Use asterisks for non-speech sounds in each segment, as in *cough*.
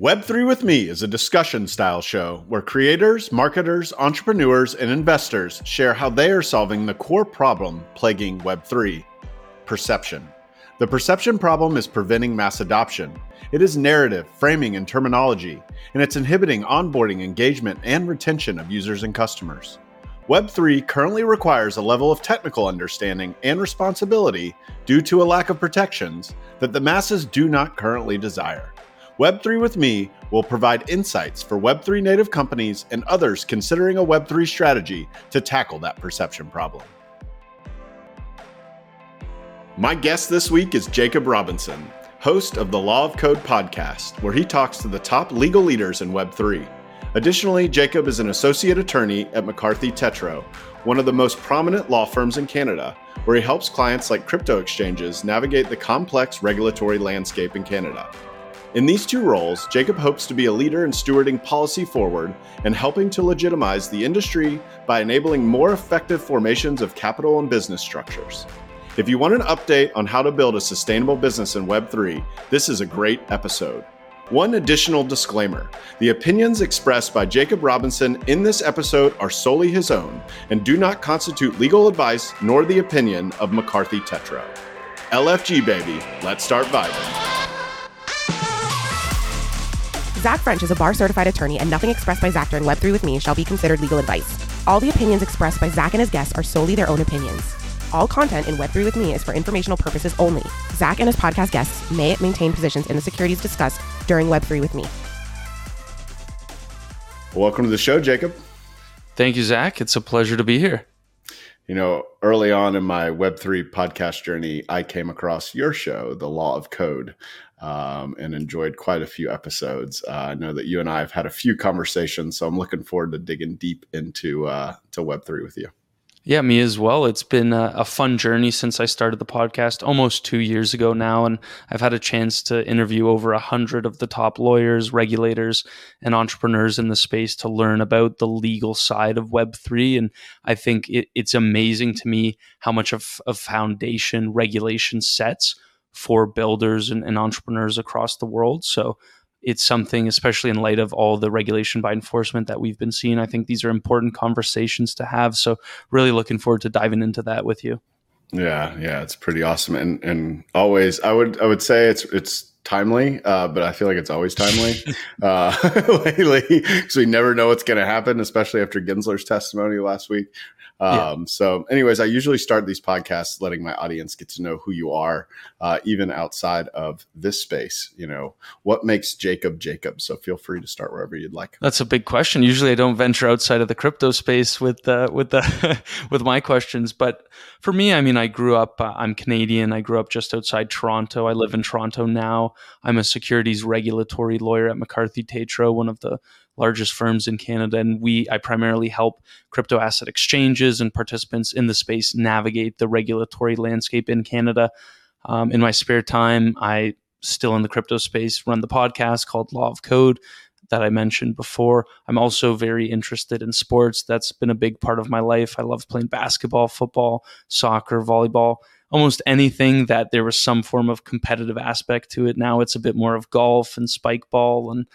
Web3 with Me is a discussion style show where creators, marketers, entrepreneurs, and investors share how they are solving the core problem plaguing Web3 perception. The perception problem is preventing mass adoption. It is narrative, framing, and terminology, and it's inhibiting onboarding, engagement, and retention of users and customers. Web3 currently requires a level of technical understanding and responsibility due to a lack of protections that the masses do not currently desire. Web3 with Me will provide insights for Web3 native companies and others considering a Web3 strategy to tackle that perception problem. My guest this week is Jacob Robinson, host of the Law of Code podcast, where he talks to the top legal leaders in Web3. Additionally, Jacob is an associate attorney at McCarthy Tétrault, one of the most prominent law firms in Canada, where he helps clients like crypto exchanges navigate the complex regulatory landscape in Canada. In these two roles, Jacob hopes to be a leader in stewarding policy forward and helping to legitimize the industry by enabling more effective formations of capital and business structures. If you want an update on how to build a sustainable business in Web3, this is a great episode. One additional disclaimer the opinions expressed by Jacob Robinson in this episode are solely his own and do not constitute legal advice nor the opinion of McCarthy Tétrault. LFG, baby, let's start vibing. Zach French is a bar certified attorney, and nothing expressed by Zach during Web3 with me shall be considered legal advice. All the opinions expressed by Zach and his guests are solely their own opinions. All content in Web3 with me is for informational purposes only. Zach and his podcast guests may maintain positions in the securities discussed during Web3 with me. Welcome to the show, Jacob. Thank you, Zach. It's a pleasure to be here. You know, early on in my Web3 podcast journey, I came across your show, The Law of Code um, and enjoyed quite a few episodes. Uh, I know that you and I have had a few conversations, so I'm looking forward to digging deep into uh, to Web three with you. Yeah, me as well. It's been a, a, fun journey since I started the podcast almost two years ago now, and I've had a chance to interview over a hundred of the top lawyers, regulators, and entrepreneurs in the space to learn about the legal side of Web three. And I think it, it's amazing to me how much of a foundation regulation sets for builders and, and entrepreneurs across the world. So it's something, especially in light of all the regulation by enforcement that we've been seeing. I think these are important conversations to have. So really looking forward to diving into that with you. Yeah, yeah, it's pretty awesome, and and always I would I would say it's it's timely, uh, but I feel like it's always timely *laughs* uh, *laughs* lately because we never know what's going to happen, especially after Gensler's testimony last week. Um, yeah. So, anyways, I usually start these podcasts letting my audience get to know who you are, uh, even outside of this space. You know, what makes Jacob Jacob? So, feel free to start wherever you'd like. That's a big question. Usually, I don't venture outside of the crypto space with uh, with the *laughs* with my questions. But for me, I mean, I grew up. Uh, I'm Canadian. I grew up just outside Toronto. I live in Toronto now. I'm a securities regulatory lawyer at McCarthy Tétrault, one of the largest firms in Canada, and we I primarily help crypto asset exchanges and participants in the space navigate the regulatory landscape in Canada. Um, in my spare time, I still in the crypto space run the podcast called Law of Code that I mentioned before. I'm also very interested in sports. That's been a big part of my life. I love playing basketball, football, soccer, volleyball almost anything that there was some form of competitive aspect to it. Now it's a bit more of golf and spike ball and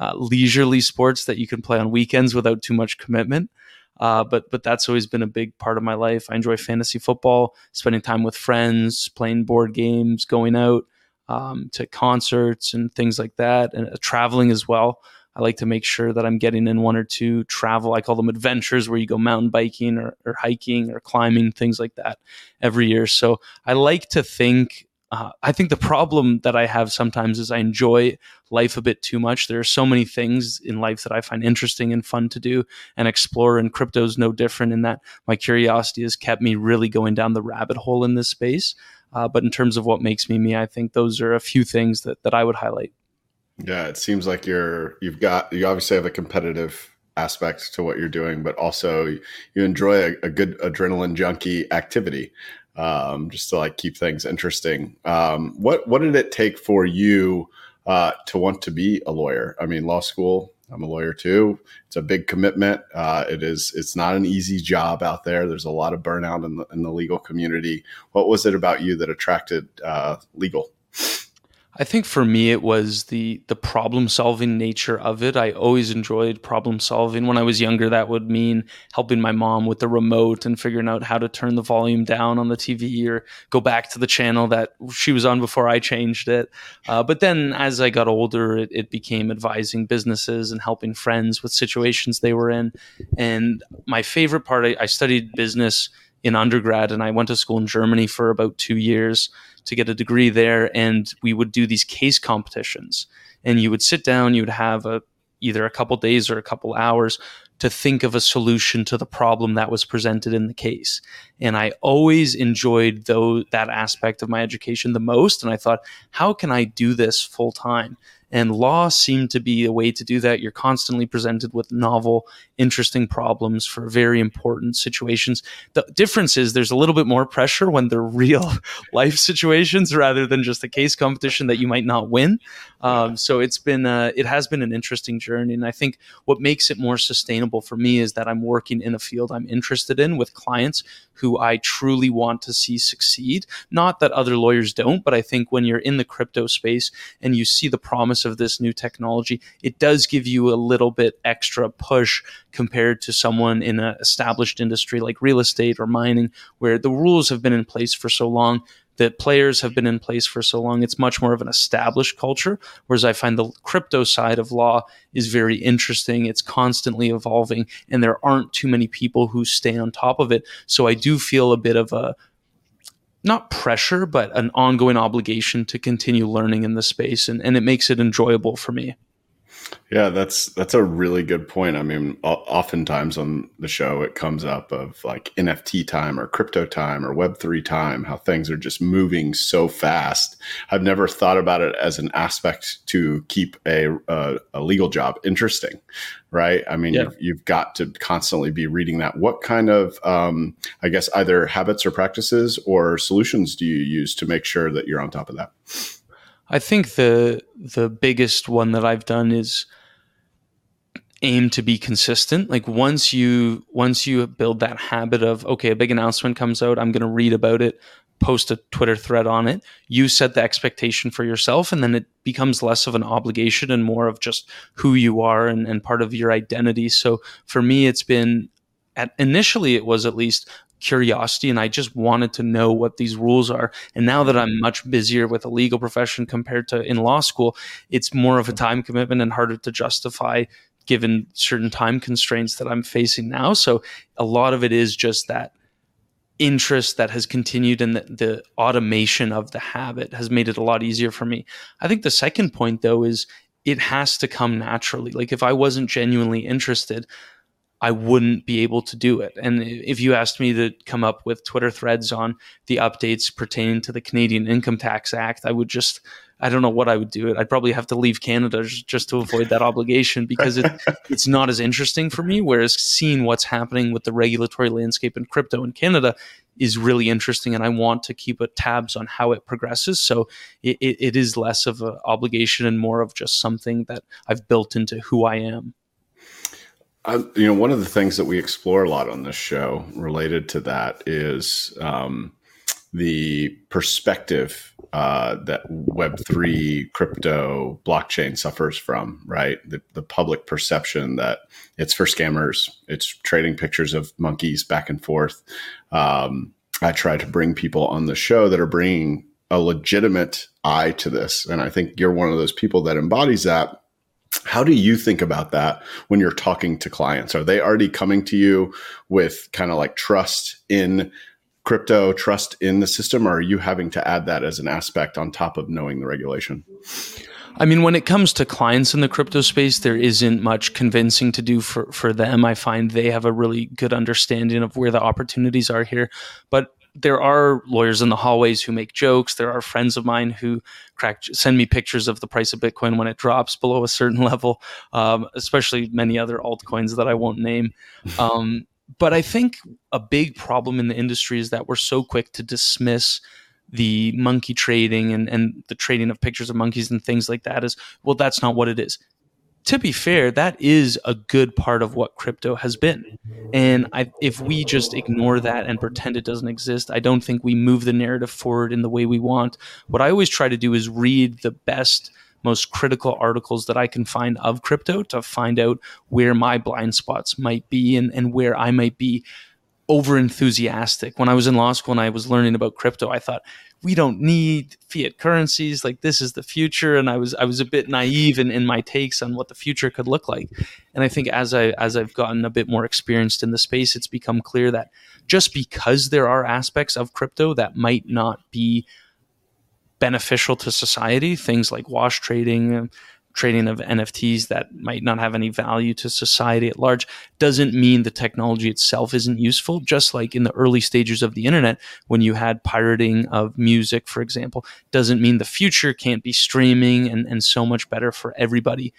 uh, leisurely sports that you can play on weekends without too much commitment. Uh, but but that's always been a big part of my life. I enjoy fantasy football, spending time with friends, playing board games, going out um, to concerts and things like that, and uh, traveling as well. I like to make sure that I'm getting in one or two travel. I call them adventures where you go mountain biking or, or hiking or climbing, things like that every year. So I like to think uh, I think the problem that I have sometimes is I enjoy life a bit too much. There are so many things in life that I find interesting and fun to do and explore, and crypto is no different in that my curiosity has kept me really going down the rabbit hole in this space. Uh, but in terms of what makes me me, I think those are a few things that, that I would highlight. Yeah, it seems like you're you've got you obviously have a competitive aspect to what you're doing, but also you enjoy a, a good adrenaline junkie activity um, just to like keep things interesting. Um, what what did it take for you uh, to want to be a lawyer? I mean, law school. I'm a lawyer too. It's a big commitment. Uh, it is. It's not an easy job out there. There's a lot of burnout in the, in the legal community. What was it about you that attracted uh, legal? I think for me it was the the problem solving nature of it. I always enjoyed problem solving. When I was younger, that would mean helping my mom with the remote and figuring out how to turn the volume down on the TV or go back to the channel that she was on before I changed it. Uh, but then as I got older, it, it became advising businesses and helping friends with situations they were in. And my favorite part, I, I studied business in undergrad and I went to school in Germany for about two years to get a degree there. And we would do these case competitions. And you would sit down, you would have a, either a couple days or a couple hours to think of a solution to the problem that was presented in the case. And I always enjoyed though that aspect of my education the most. And I thought, how can I do this full time? And law seemed to be a way to do that. You're constantly presented with novel, interesting problems for very important situations. The difference is there's a little bit more pressure when they're *laughs* real life situations rather than just a case competition that you might not win. Um, so it's been uh, it has been an interesting journey, and I think what makes it more sustainable for me is that I'm working in a field I'm interested in with clients who I truly want to see succeed. Not that other lawyers don't, but I think when you're in the crypto space and you see the promise of this new technology, it does give you a little bit extra push compared to someone in an established industry like real estate or mining, where the rules have been in place for so long that players have been in place for so long. It's much more of an established culture. Whereas I find the crypto side of law is very interesting. It's constantly evolving, and there aren't too many people who stay on top of it. So I do feel a bit of a not pressure, but an ongoing obligation to continue learning in the space, and, and it makes it enjoyable for me. Yeah, that's that's a really good point. I mean, oftentimes on the show it comes up of like NFT time or crypto time or Web three time, how things are just moving so fast. I've never thought about it as an aspect to keep a a, a legal job interesting, right? I mean, yeah. you've, you've, got to constantly be reading that. What kind of, um, I guess, either habits or practices or solutions do you use to make sure that you're on top of that? I think the the biggest one that I've done is aim to be consistent. Like once you once you build that habit of okay, a big announcement comes out, I'm going to read about it, post a Twitter thread on it. You set the expectation for yourself, and then it becomes less of an obligation and more of just who you are and, and part of your identity. So for me, it's been at initially it was at least curiosity and I just wanted to know what these rules are. And now that I'm much busier with a legal profession compared to in law school, it's more of a time commitment and harder to justify given certain time constraints that I'm facing now. So a lot of it is just that interest that has continued and the, the automation of the habit has made it a lot easier for me. I think the second point though is it has to come naturally. Like if I wasn't genuinely interested, I wouldn't be able to do it. And if you asked me to come up with Twitter threads on the updates pertaining to the Canadian Income Tax Act, I would just, I don't know what I would do. It. I'd probably have to leave Canada just to avoid that obligation because it, *laughs* it's not as interesting for me. Whereas seeing what's happening with the regulatory landscape in crypto in Canada is really interesting, and I want to keep a tabs on how it progresses. So it, it is less of an obligation and more of just something that I've built into who I am. I, you know, one of the things that we explore a lot on this show related to that is um, the perspective uh, that Web3 crypto blockchain suffers from, right? The, the public perception that it's for scammers, it's trading pictures of monkeys back and forth. Um, I try to bring people on the show that are bringing a legitimate eye to this. And I think you're one of those people that embodies that how do you think about that when you're talking to clients? Are they already coming to you with kind of like trust in crypto, trust in the system, or are you having to add that as an aspect on top of knowing the regulation? I mean, when it comes to clients in the crypto space, there isn't much convincing to do for, for them. I find they have a really good understanding of where the opportunities are here. But there are lawyers in the hallways who make jokes. There are friends of mine who crack send me pictures of the price of Bitcoin when it drops below a certain *laughs* level, um, especially many other altcoins that I won't name. Um, but I think a big problem in the industry is that we're so quick to dismiss the monkey trading and, and the trading of pictures of monkeys and things like that is well that's not what it is to be fair, that is a good part of what crypto has been. And I, if we just ignore that and pretend it doesn't exist, I don't think we move the narrative forward in the way we want. What I always try to do is read the best, most critical articles that I can find of crypto to find out where my blind spots might be and, and where I might be over enthusiastic. When I was in law school and I was learning about crypto, I thought, we don't need fiat currencies like this is the future. And i was i was a bit naive in, in my takes on what the future could look like. And i think as i as i've gotten a bit more experienced in the space it's become clear that just because there are aspects of crypto that might not be beneficial to society things like wash trading trading of NFTs that might not have any value to society at large doesn't mean the technology itself isn't useful. Just like in the early stages of the internet, when you had pirating of music, for example, doesn't mean the future can't be streaming and, and so much better for everybody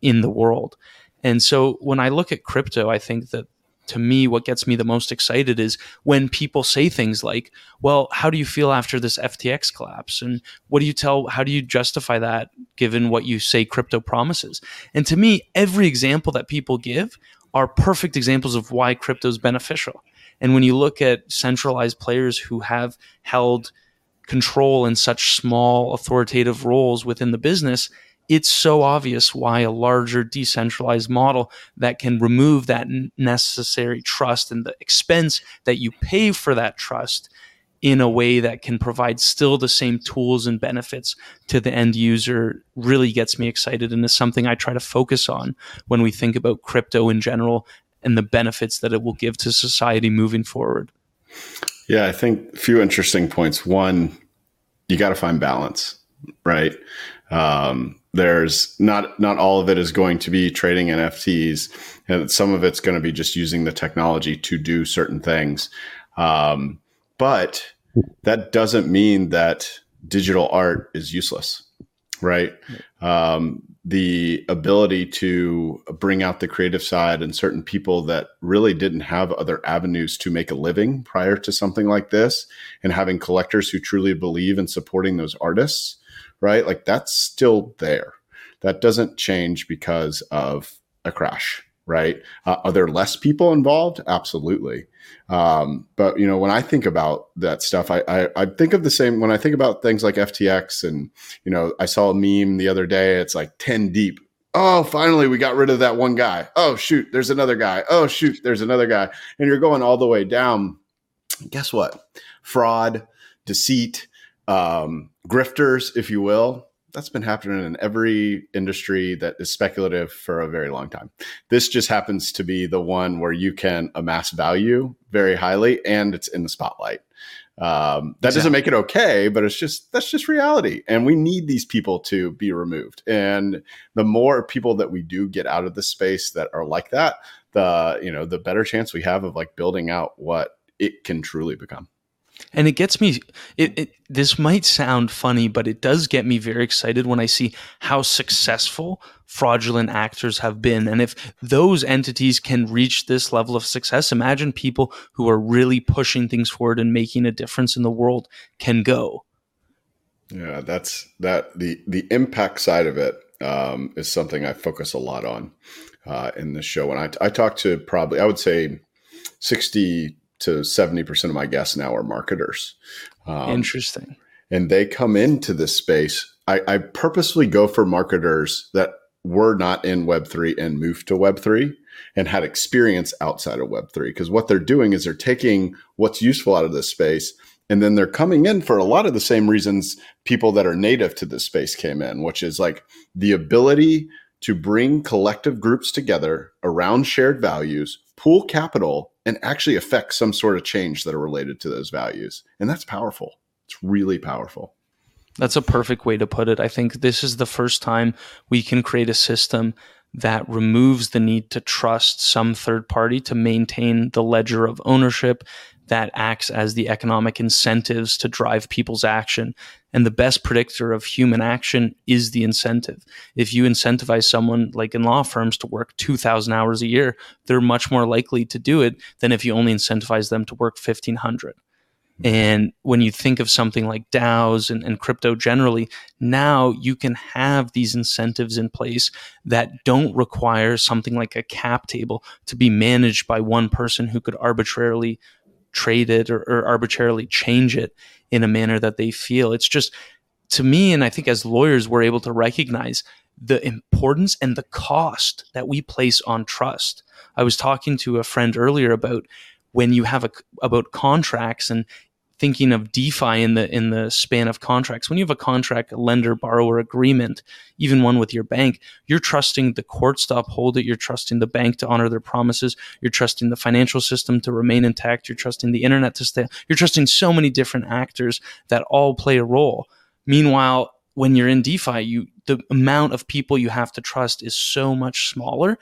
in the world. And so when I look at crypto, I think that to me, what gets me the most excited is when people say things like, well, how do you feel after this FTX collapse? And what do you tell, how do you justify that given what you say crypto promises? And to me, every example that people give are perfect examples of why crypto is beneficial. And when you look at centralized players who have held control in such small authoritative roles within the business, it's so obvious why a larger decentralized model that can remove that necessary trust and the expense that you pay for that trust in a way that can provide still the same tools and benefits to the end user really gets me excited and is something I try to focus on when we think about crypto in general and the benefits that it will give to society moving forward. Yeah, I think a few interesting points. One, you got to find balance, right? Um, there's not not all of it is going to be trading NFTs, and some of it's going to be just using the technology to do certain things. Um, but that doesn't mean that digital art is useless, right? Um, the ability to bring out the creative side and certain people that really didn't have other avenues to make a living prior to something like this, and having collectors who truly believe in supporting those artists right? Like that's still there. That doesn't change because of a crash, right? Uh, are there less people involved? Absolutely. Um, but you know, when I think about that stuff, I, I, I think of the same when I think about things like FTX, and you know, I saw a meme the other day. It's like ten deep. Oh, finally, we got rid of that one guy. Oh shoot, there's another guy. Oh shoot, there's another guy, and you're going all the way down. Guess what? Fraud, deceit, um, grifters, if you will. That's been happening in every industry that is speculative for a very long time. This just happens to be the one where you can amass value very highly and it's in the spotlight. Um, that doesn't make it okay, but it's just that's just reality, and we need these people to be removed. And the more people that we do get out of the space that are like that, the you know the better chance we have of like building out what it can truly become and it gets me it, it, this might sound funny but it does get me very excited when i see how successful fraudulent actors have been. And if those entities can reach this level of success imagine people who are really pushing things forward and making a difference in the world can go. Yeah that's that the the impact side of it um, is something i focus a lot on uh, in this show. And I, I talk to probably i would say 60 to 70% of my guests now are marketers. Um, Interesting. And they come into this space. I, I purposely go for marketers that were not in Web3 and moved to Web3 and had experience outside of Web3. Because what they're doing is they're taking what's useful out of this space and then they're coming in for a lot of the same reasons people that are native to this space came in, which is like the ability to bring collective groups together around shared values, pool capital, and actually affect some sort of change that are related to those values. And that's powerful. It's really powerful. That's a perfect way to put it. I think this is the first time we can create a system that removes the need to trust some third party to maintain the ledger of ownership that acts as the economic incentives to drive people's action. And the best predictor of human action is the incentive. If you incentivize someone, like in law firms, to work 2,000 hours a year, they're much more likely to do it than if you only incentivize them to work 1,500. Mm-hmm. And when you think of something like DAOs and, and, crypto generally, now you can have these incentives in place that don't require something like a cap table to be managed by one person who could arbitrarily trade it or, or arbitrarily change it in a manner that they feel. It's just, to me, and I think as lawyers, we're able to recognize the importance and the cost that we place on trust. I was talking to a friend earlier about when you have a, about contracts and thinking of DeFi in the in the span of contracts. When you have a contract, a lender borrower agreement, even one with your bank, you're trusting the courts to uphold it. You're trusting the bank to honor their promises. You're trusting the financial system to remain intact. You're trusting the internet to stay. You're trusting so many different actors that all play a role. Meanwhile, when you're in DeFi, you the amount of people you have to trust is so much smaller.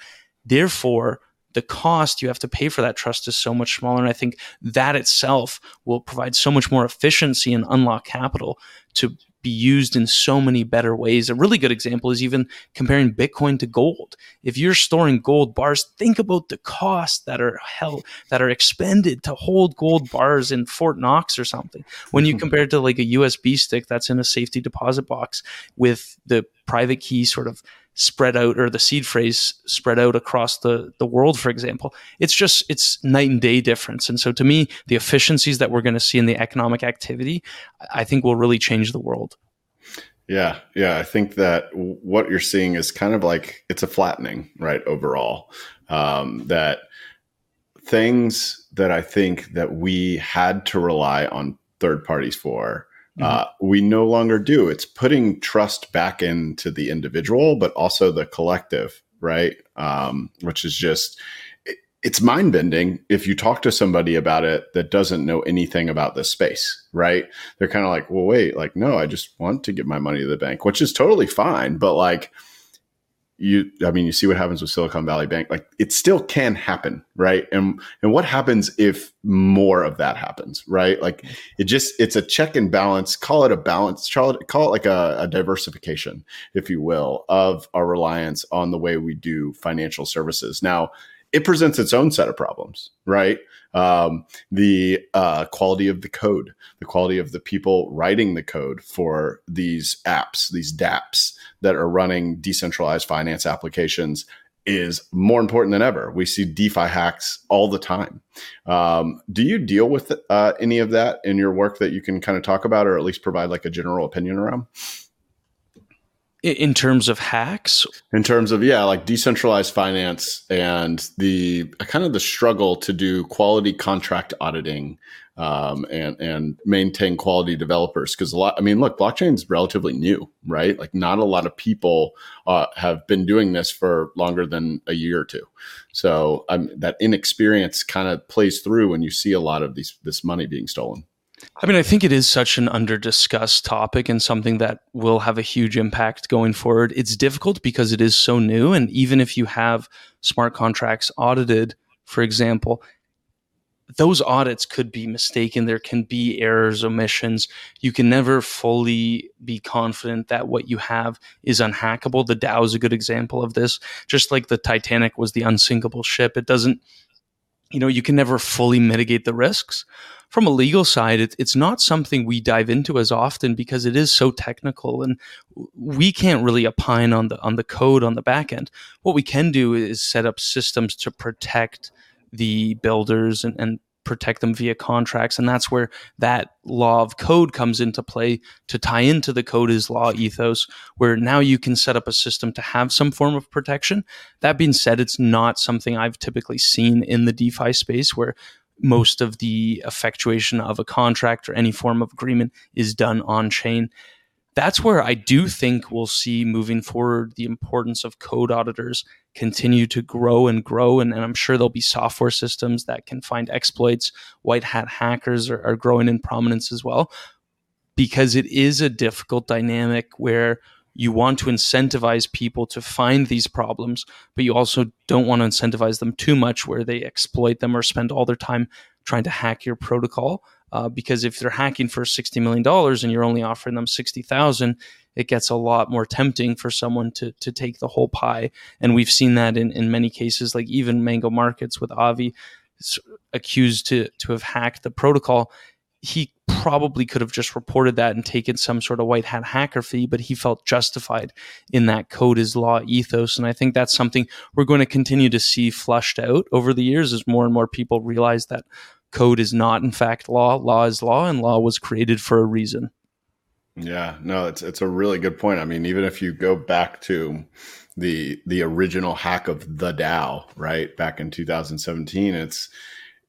Therefore, the cost you have to pay for that trust is so much smaller. And I think that itself will provide so much more efficiency and unlock capital to be used in so many better ways. A really good example is even comparing Bitcoin to gold. If you're storing gold bars, think about the costs that are held that are expended to hold gold bars in Fort Knox or something. When you hmm. compare it to like a USB stick that's in a safety deposit box with the private key sort of spread out or the seed phrase spread out across the, the world, for example, it's just, it's night and day difference. And so to me, the efficiencies that we're going to see in the economic activity, I think will really change the world. Yeah. Yeah. I think that what you're seeing is kind of like it's a flattening, right? Overall, um, that things that I think that we had to rely on third parties for Mm-hmm. Uh, we no longer do. It's putting trust back into the individual, but also the collective, right? Um, which is just, it, it's mind bending if you talk to somebody about it that doesn't know anything about this space, right? They're kind of like, well, wait, like, no, I just want to give my money to the bank, which is totally fine. But like, you i mean you see what happens with silicon valley bank like it still can happen right? And and what happens if more of that happens right? Like it just it's a check and balance call it a balance call it, call it like a, a diversification if you will of our reliance on the way we do financial services. Now it presents its own set of problems right um, the uh, quality of the code, the quality of the people writing the code for these apps, these dApps that are running decentralized finance applications is more important than ever. We see DeFi hacks all the time. Um, do you deal with uh, any of that in your work that you can kind of talk about, or at least provide like a general opinion around? In terms of hacks? In terms of yeah like decentralized finance and the kind of the struggle to do quality contract auditing um, and and maintain quality developers. Because a lot i mean look blockchain is relatively new right? Like not a lot of people uh, have been doing this for longer than a year or two. So um, that inexperience kind of plays through when you see a lot of these this money being stolen I mean, I think it is such an under discussed topic and something that will have a huge impact going forward. It's difficult because it is so new. And even if you have smart contracts audited, for example, those audits could be mistaken. There can be errors, omissions. You can never fully be confident that what you have is unhackable. The DAO is a good example of this. Just like the Titanic was the unsinkable ship, it doesn't, you know, you can never fully mitigate the risks from a legal side, it, it's not something we dive into as often because it is so technical, and we can't really opine on the on the code on the back end. What we can do is set up systems to protect the builders and, and protect them via contracts. And that's where that law of code comes into play to tie into the code is law ethos, where now you can set up a system to have some form of protection. That being said, it's not something I've typically seen in the DeFi space where most of the effectuation of a contract or any form of agreement is done on chain. That's where I do think we'll see moving forward the importance of code auditors continue to grow and grow. And, and I'm sure there'll be software systems that can find exploits. White hat hackers are, are growing in prominence as well, because it is a difficult dynamic where you want to incentivize people to find these problems, but you also don't want to incentivize them too much where they exploit them or spend all their time trying to hack your protocol. Uh, because if they're hacking for $60 million and you're only offering them 60,000, it gets a lot more tempting for someone to, to take the whole pie. And we've seen that in, in many cases, like even Mango Markets with Avi accused to, to have hacked the protocol he probably could have just reported that and taken some sort of white hat hacker fee, but he felt justified in that code is law ethos. And I think that's something we're going to continue to see flushed out over the years as more and more people realize that code is not, in fact, law. Law is law, and law was created for a reason. Yeah, no, it's it's a really good point. I mean, even if you go back to the the original hack of the DAO, right, back in 2017, it's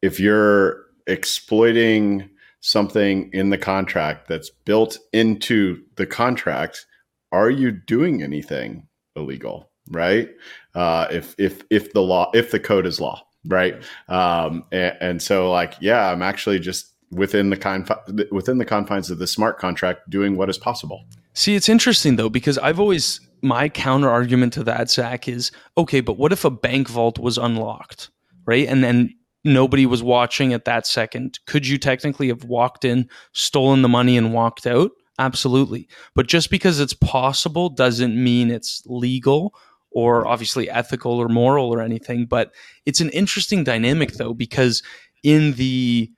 if you're exploiting something in the contract that's built into the contract, are you doing anything illegal? Right? Uh, if if if the law if the code is law, right? Um, and, and so like yeah, I'm actually just within the confi- within the confines of the smart contract doing what is possible. See, it's interesting though because I've always my counter argument to that, Zach, is okay, but what if a bank vault was unlocked, right? And then nobody was watching at that second. Could you technically have walked in, stolen the money, and walked out? Absolutely. But just because it's possible doesn't mean it's legal or obviously ethical or moral or anything. But it's an interesting dynamic though, because in the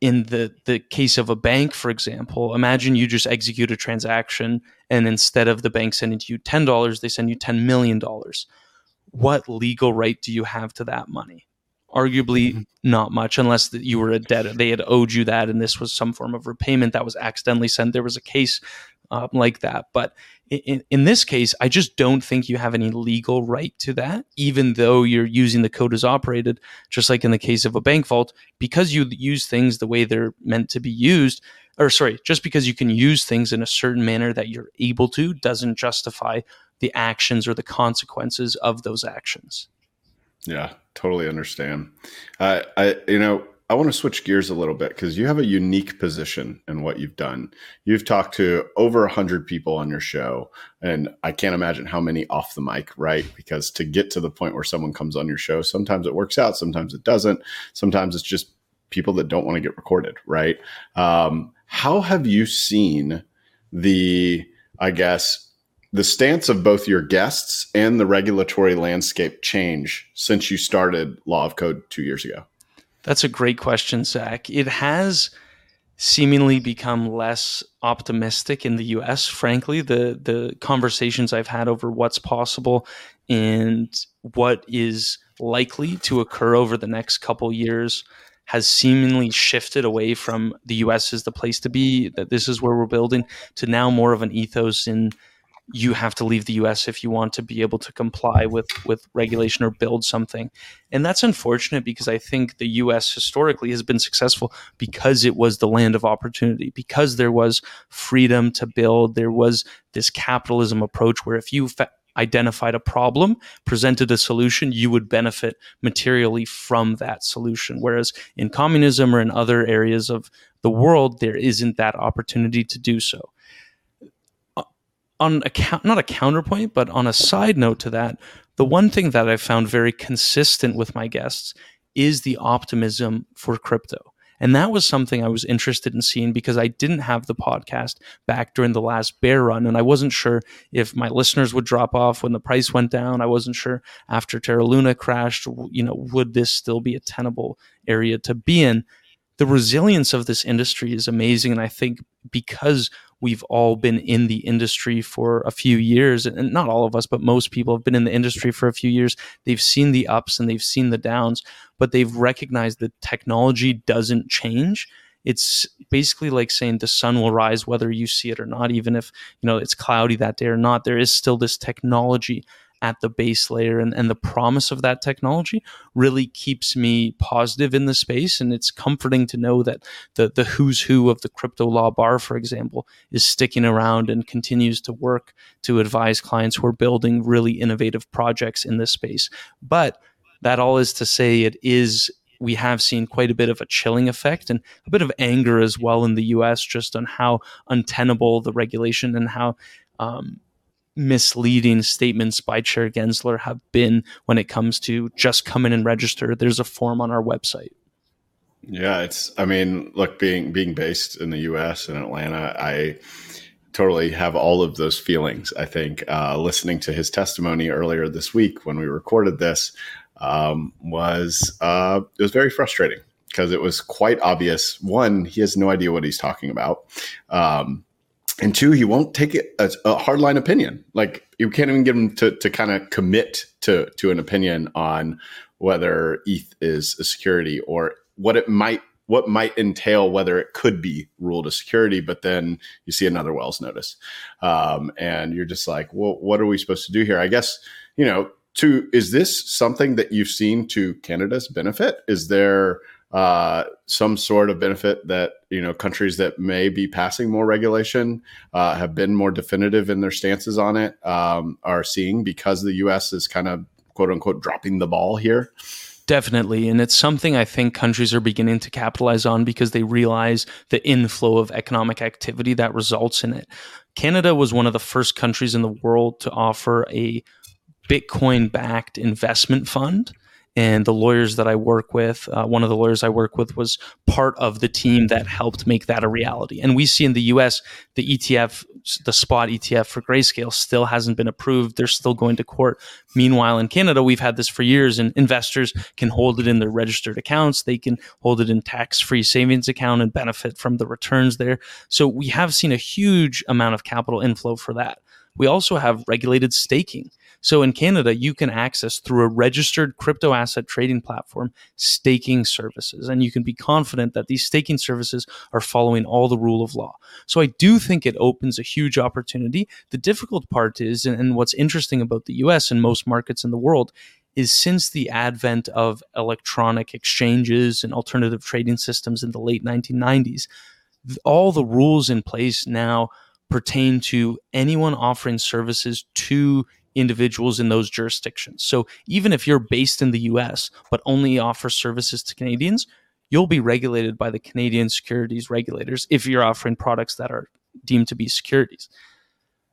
in the the case of a bank, for example, imagine you just execute a transaction and instead of the bank sending you ten dollars, they send you ten million dollars. What legal right do you have to that money? arguably mm-hmm. not much unless that you were a debtor they had owed you that and this was some form of repayment that was accidentally sent there was a case um, like that but in, in this case i just don't think you have any legal right to that even though you're using the code as operated just like in the case of a bank vault because you use things the way they're meant to be used or sorry just because you can use things in a certain manner that you're able to doesn't justify the actions or the consequences of those actions yeah, totally understand. Uh, I, you know, I want to switch gears a little bit because you have a unique position in what you've done. You've talked to over a hundred people on your show, and I can't imagine how many off the mic, right? Because to get to the point where someone comes on your show, sometimes it works out, sometimes it doesn't. Sometimes it's just people that don't want to get recorded, right? Um, how have you seen the, I guess, the stance of both your guests and the regulatory landscape change since you started Law of Code two years ago? That's a great question, Zach. It has seemingly become less optimistic in the US, frankly. The the conversations I've had over what's possible and what is likely to occur over the next couple years has seemingly shifted away from the US as the place to be, that this is where we're building, to now more of an ethos in you have to leave the US if you want to be able to comply with with regulation or build something. And that's unfortunate because I think the US historically has been successful because it was the land of opportunity, because there was freedom to build, there was this capitalism approach where if you fa- identified a problem, presented a solution, you would benefit materially from that solution. Whereas in communism or in other areas of the world, there isn't that opportunity to do so on a not a counterpoint, but on a side note to that, the one thing that I found very consistent with my guests is the optimism for crypto. And that was something I was interested in seeing because I didn't have the podcast back during the last bear run. And I wasn't sure if my listeners would drop off when the price went down. I wasn't sure after Terra Luna crashed, you know, would this still be a tenable area to be in? The resilience of this industry is amazing. And I think because we've all been in the industry for a few years and not all of us but most people have been in the industry for a few years. They've seen the ups and they've seen the downs but they've recognized that technology doesn't change. It's basically like saying the sun will rise whether you see it or not even if you know it's cloudy that day or not. There is still this technology at the base layer and, and the promise of that technology really keeps me positive in the space and it's comforting to know that the the who's who of the crypto law bar for example is sticking around and continues to work to advise clients who are building really innovative projects in this space. But that all is to say it is we have seen quite a bit of a chilling effect and a bit of anger as well in the US just on how untenable the regulation and how um, misleading statements by Chair Gensler have been when it comes to just come in and register. There's a form on our website. Yeah, it's. I mean, look, being being based in the U.S. in Atlanta, I totally have all of those feelings. I think uh, listening to his testimony earlier this week when we recorded this um, was uh, it was very frustrating because it was quite obvious. One, he has no idea what he's talking about. Um, and two, he won't take it as a hardline opinion. Like you can't even get him to, to kind of commit to, to an opinion on whether ETH is a security or what it might what might entail whether it could be ruled a security, but then you see another Wells notice, um, and you're just like, well, what are we supposed to do here? I guess you know. To is this something that you've seen to Canada's benefit? Is there uh, some sort of benefit that you know countries that may be passing more regulation uh, have been more definitive in their stances on it um, are seeing because the U.S. is kind of quote unquote dropping the ball here. Definitely. And it's something I think countries are beginning to capitalize on because they realize the inflow of economic activity that results in it. Canada was one of the first countries in the world to offer a Bitcoin backed investment fund and the lawyers that I work with, uh, one of the lawyers I work with was part of the team that helped make that a reality. And we see in the US, the ETF, the spot ETF for Grayscale still hasn't been approved. They're still going to court. Meanwhile, in Canada, we've had this for years, and investors can hold it in their registered accounts. They can hold it in tax free savings account and benefit from the returns there. So we have seen a huge amount of capital inflow for that. We also have regulated staking. So in Canada, you can access through a registered crypto asset trading platform staking services, and you can be confident that these staking services are following all the rule of law. So I do think it opens a huge opportunity. The difficult part is, and what's interesting about the US and most markets in the world, is since the advent of electronic exchanges and alternative trading systems in the late 1990s, all the rules in place now pertain to anyone offering services to individuals in those jurisdictions. So even if you're based in the US but only offer services to Canadians, you'll be regulated by the Canadian securities regulators if you're offering products that are deemed to be securities.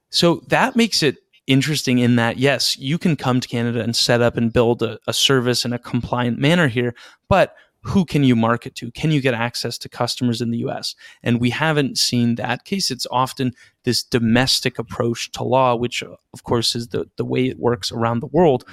So that makes it interesting in that, yes, you can come to Canada and set up and build a, a service in a compliant manner here, but who can you market to? Can you get access to customers in the US? And we haven't seen that case. It's often this domestic approach to law, which uh, of course is the, the way it works around the world.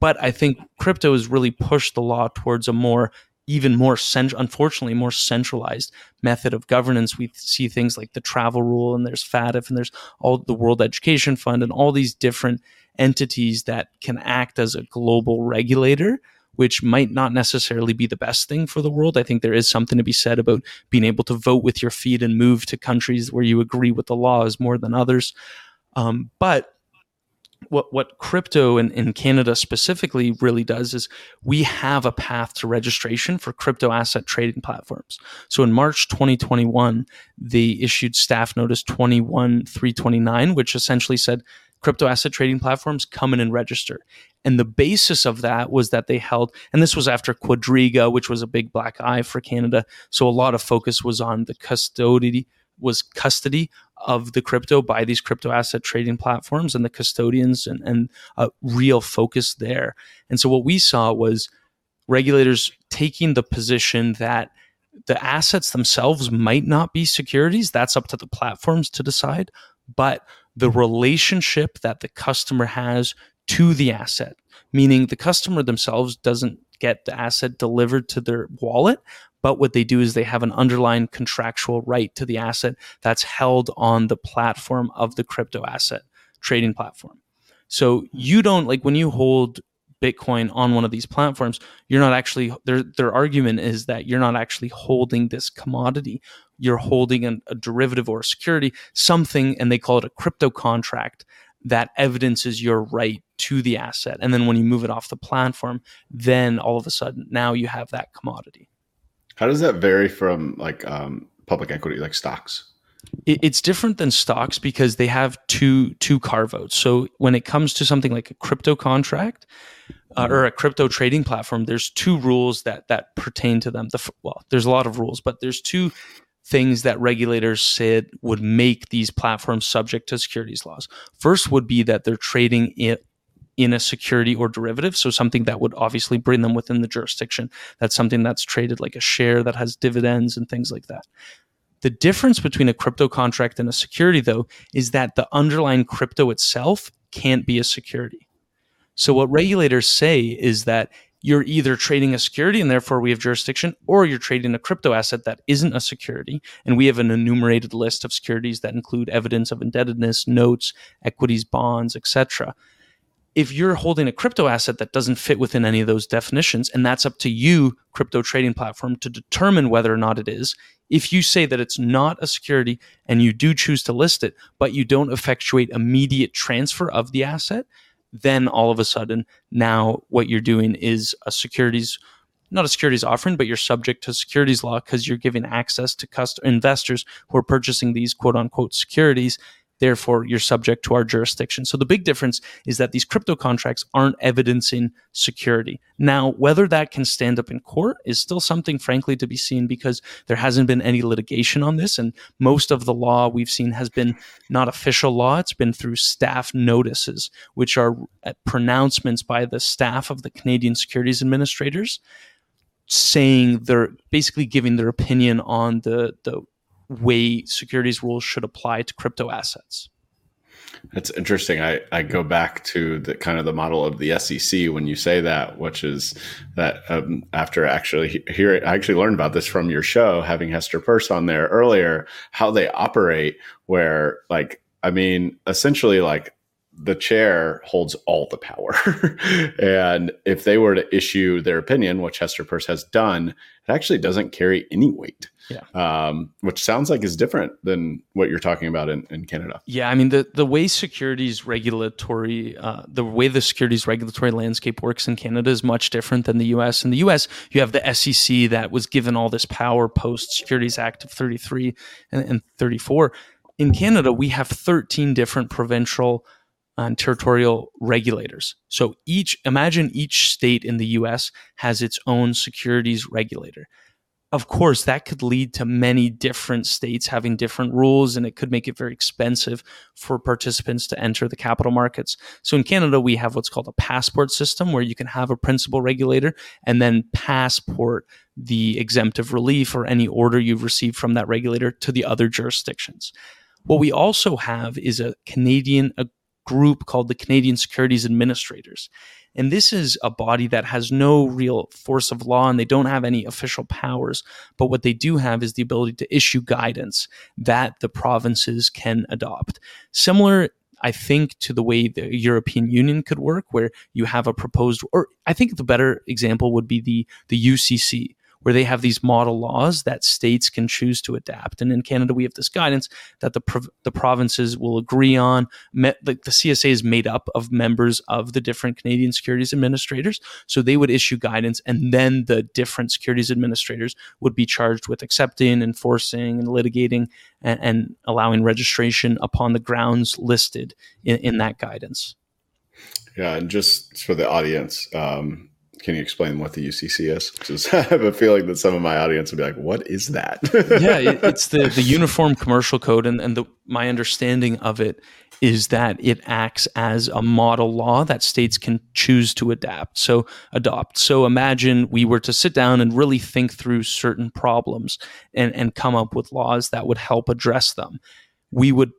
But I think crypto has really pushed the law towards a more even more cent- unfortunately more centralized method of governance we see things like the travel rule and there's FATF and there's all the world education fund and all these different entities that can act as a global regulator which might not necessarily be the best thing for the world. I think there is something to be said about being able to vote with your feet and move to countries where you agree with the laws more than others. Um, but what what crypto in, in Canada specifically really does is we have a path to registration for crypto asset trading platforms. So in March 2021, they issued staff notice 21329, which essentially said crypto asset trading platforms come in and register. And the basis of that was that they held, and this was after Quadriga, which was a big black eye for Canada. So a lot of focus was on the custody was custody of the crypto by these crypto asset trading platforms and the custodians and, and a real focus there. And so what we saw was regulators taking the position that the assets themselves might not be securities. That's up to the platforms to decide. But the relationship that the customer has to the asset, meaning the customer themselves doesn't get the asset delivered to their wallet, but what they do is they have an underlying contractual right to the asset that's held on the platform of the crypto asset trading platform. So you don't like when you hold Bitcoin on one of these platforms, you're not actually their their argument is that you're not actually holding this commodity. You're holding an, a derivative or a security, something, and they call it a crypto contract that evidences your right to the asset. And then when you move it off the platform, then all of a sudden now you have that commodity. How does that vary from like um, public equity, like stocks? it's different than stocks because they have two two carve outs. So when it comes to something like a crypto contract uh, or a crypto trading platform, there's two rules that that pertain to them. The, well, there's a lot of rules, but there's two things that regulators said would make these platforms subject to securities laws. First would be that they're trading it in a security or derivative. So something that would obviously bring them within the jurisdiction. That's something that's traded like a share that has dividends and things like that. The difference between a crypto contract and a security, though, is that the underlying crypto itself can't be a security. So what regulators say is that you're either trading a security and therefore we have jurisdiction, or you're trading a crypto asset that isn't a security. And we have an enumerated list of securities that include evidence of indebtedness, notes, equities, bonds, etc. If you're holding a crypto asset that doesn't fit within any of those definitions, and that's up to you, crypto trading platform, to determine whether or not it is, if you say that it's not a security and you do choose to list it, but you don't effectuate immediate transfer of the asset, then all of a sudden now what you're doing is a securities not a securities offering but you're subject to securities law because you're giving access to cust- investors who are purchasing these quote unquote securities Therefore, you're subject to our jurisdiction. So the big difference is that these crypto contracts aren't evidencing security. Now, whether that can stand up in court is still something, frankly, to be seen because there hasn't been any litigation on this. And most of the law we've seen has been not official law, it's been through staff notices, which are uh, pronouncements by the staff of the Canadian Securities Administrators saying they're basically giving their opinion on the, the way securities rules should apply to crypto assets. That's interesting. I, I go back to the kind of the model of the SEC when you say that, which is that um, after actually here, I actually learned about this from your show, having Hester Peirce on there earlier, how they operate, where like, I mean, essentially like the chair holds all the power. *laughs* and if they were to issue their opinion, which Hester Peirce has done, it actually doesn't carry any weight. Yeah. Um, which sounds like is different than what you're talking about in, in Canada. Yeah. I mean, the, the way securities regulatory, uh, the way the securities regulatory landscape works in Canada is much different than the US. In the US, you have the SEC that was given all this power post Securities Act of 33 and, and 34. In Canada, we have 13 different provincial and territorial regulators. So each, imagine each state in the US has its own securities regulator. Of course, that could lead to many different states having different rules, and it could make it very expensive for participants to enter the capital markets. So in Canada, we have what's called a passport system where you can have a principal regulator and then passport the exemptive relief or any order you've received from that regulator to the other jurisdictions. What we also have is a Canadian group called the Canadian Securities Administrators. And this is a body that has no real force of law and they don't have any official powers. But what they do have is the ability to issue guidance that the provinces can adopt. Similar I think to the way the European Union could work, where you have a proposed, or I think the better example would be the the UCC, where they have these model laws that states can choose to adapt. And in Canada, we have this guidance that the prov- the provinces will agree on. Me- the, the CSA is made up of members of the different Canadian securities administrators, so they would issue guidance, and then the different securities administrators would be charged with accepting, enforcing, and litigating, and, and allowing registration upon the grounds listed in, in that guidance. Yeah, and just for the audience, um, can you explain what the UCC is? Because *laughs* I have a feeling that some of my audience will be like, "What is that?" *laughs* yeah, it's the the Uniform Commercial Code, and and the, my understanding of it is that it acts as a model law that states can choose to adapt. So adopt. So imagine we were to sit down and really think through certain problems and and come up with laws that would help address them. We would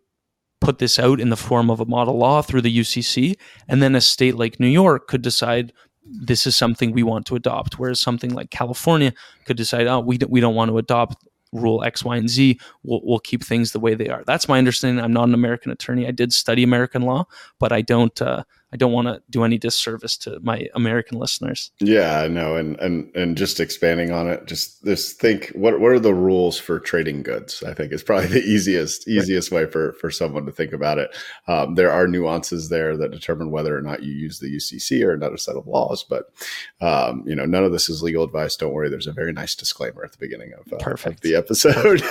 put this out in the form of a model law through the UCC, and then a state like New York could decide this is something we want to adopt. Whereas something like California could decide, oh, we don't, we don't want to adopt rule X, Y, and Z. We'll, we'll keep things the way they are. That's my understanding. I'm not an American attorney. I did study American law, but I don't. Uh, I don't want to do any disservice to my American listeners. Yeah, no, and and and just expanding on it, just just think what what are the rules for trading goods? I think is probably the *laughs* easiest easiest way for for someone to think about it. Um, there are nuances there that determine whether or not you use the UCC or another set of laws, but um, you know none of this is legal advice. Don't worry. There's a very nice disclaimer at the beginning of, uh, Perfect. Of the episode.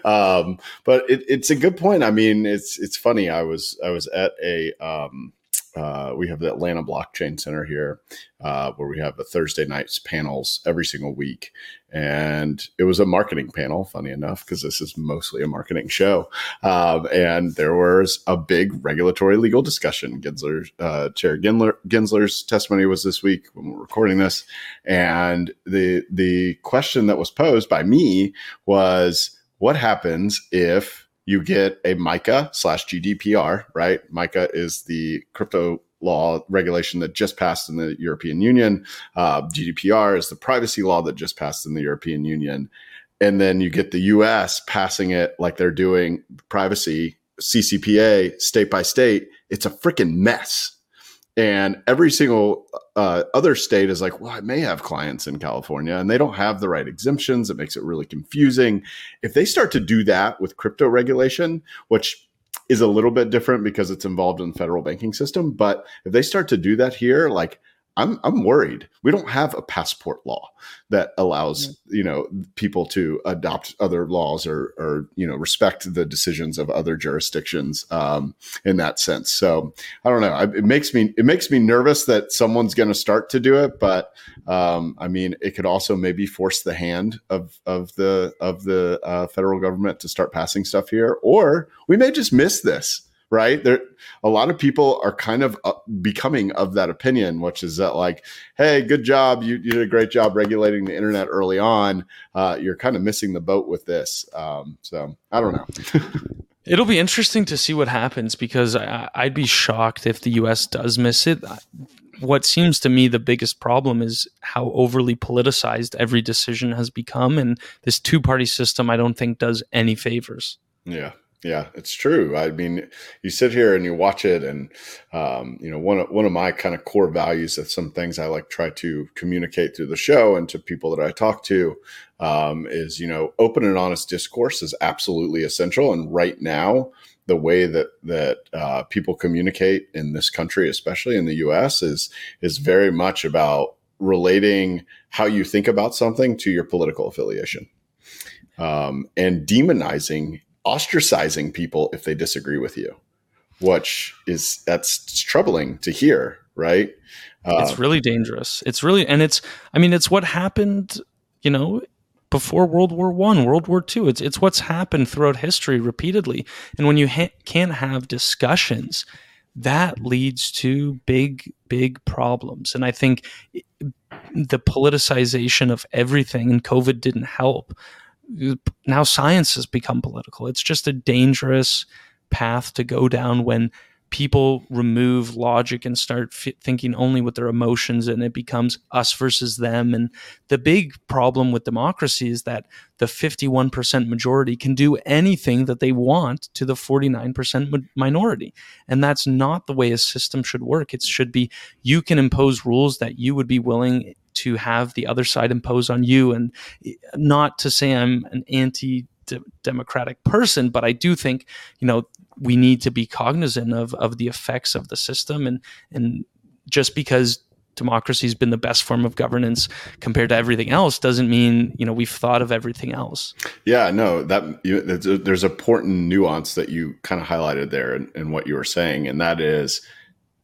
*laughs* um, but it, it's a good point. I mean, it's it's funny. I was I was at a um, uh, we have the Atlanta Blockchain Center here, uh, where we have the Thursday nights panels every single week, and it was a marketing panel. Funny enough, because this is mostly a marketing show, um, and there was a big regulatory legal discussion. Gensler, uh, Chair Gensler, Gensler's testimony was this week when we're recording this, and the the question that was posed by me was, "What happens if?" You get a MiCA slash GDPR, right? MiCA is the crypto law regulation that just passed in the European Union. Uh, GDPR is the privacy law that just passed in the European Union. And then you get the US passing it like they're doing privacy, CCPA, state by state. It's a freaking mess. And every single uh, other state is like, well, I may have clients in California and they don't have the right exemptions. It makes it really confusing. If they start to do that with crypto regulation, which is a little bit different because it's involved in the federal banking system. But if they start to do that here, like I'm I'm worried. We don't have a passport law that allows you know people to adopt other laws or or you know respect the decisions of other jurisdictions um, in that sense. So I don't know. I, it makes me it makes me nervous that someone's going to start to do it, but um, I mean it could also maybe force the hand of of the of the uh, federal government to start passing stuff here, or we may just miss this right? There, a lot of people are kind of becoming of that opinion, which is that like, hey, good job, you, you did a great job regulating the internet early on. Uh, you're kind of missing the boat with this. Um, so I don't know. *laughs* It'll be interesting to see what happens because I, I'd be shocked if the U.S. does miss it. What seems to me the biggest problem is how overly politicized every decision has become, and this two-party system I don't think does any favors. Yeah, yeah, it's true. I mean, you sit here and you watch it, and um, you know, one of one of my kind of core values that some things I like try to communicate through the show and to people that I talk to um, is, you know, open and honest discourse is absolutely essential. And right now, the way that that uh, people communicate in this country, especially in the U.S., is is very much about relating how you think about something to your political affiliation. Um, and demonizing ostracizing people if they disagree with you, which is that's troubling to hear, right? Uh, it's really dangerous. It's really, and it's, I mean, it's what happened, you know, before World War One, World War Two. It's it's what's happened throughout history repeatedly. And when you ha- can't have discussions, that leads to big big problems. And I think the politicization of everything and COVID didn't help now science has become political. It's just a dangerous path to go down when people remove logic and start f- thinking only with their emotions and it becomes us versus them. And the big problem with democracy is that the 51% majority can do anything that they want to the 49% ma- minority. And that's not the way a system should work. It should be you can impose rules that you would be willing to have the other side impose on you. And eh, not to say I'm an anti democratic person, but I do think, you know, we need to be cognizant of, of the effects of the system. And, and just because democracy has been the best form of governance compared to everything else doesn't mean you know we've thought of everything else yeah no that you, there's, a, important nuance that you kind of highlighted there in, in what you were saying and that is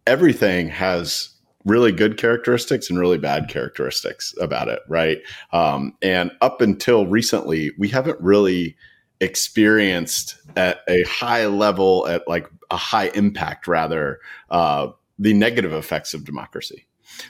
everything has really good characteristics and really bad characteristics about it, right? Um, and up until recently, we haven't really experienced at a high level, at like a high impact, rather, uh, the negative effects of democracy.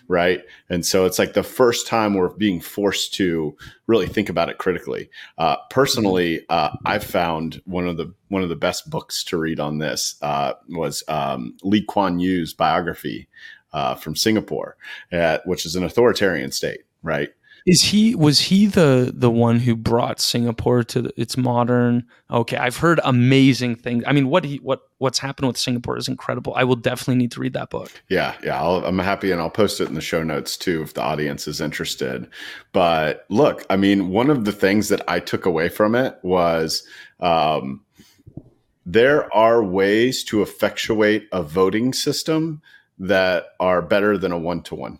Right. And so it's like the first time we're being forced to really think about it critically. Uh, personally, uh, I've found one of the one of the best books to read on this uh, was um, Lee Kuan Yew's biography uh, from Singapore, at, which is an authoritarian state, right? Is he was he the the one who brought Singapore to the, its modern? Okay, I've heard amazing things. I mean, what he what what's happened with Singapore is incredible. I will definitely need to read that book. Yeah, yeah, i am happy, and I'll post it in the show notes too if the audience is interested. But look, I mean, one of the things that I took away from it was. Um, there are ways to effectuate a voting system that are better than a one to one,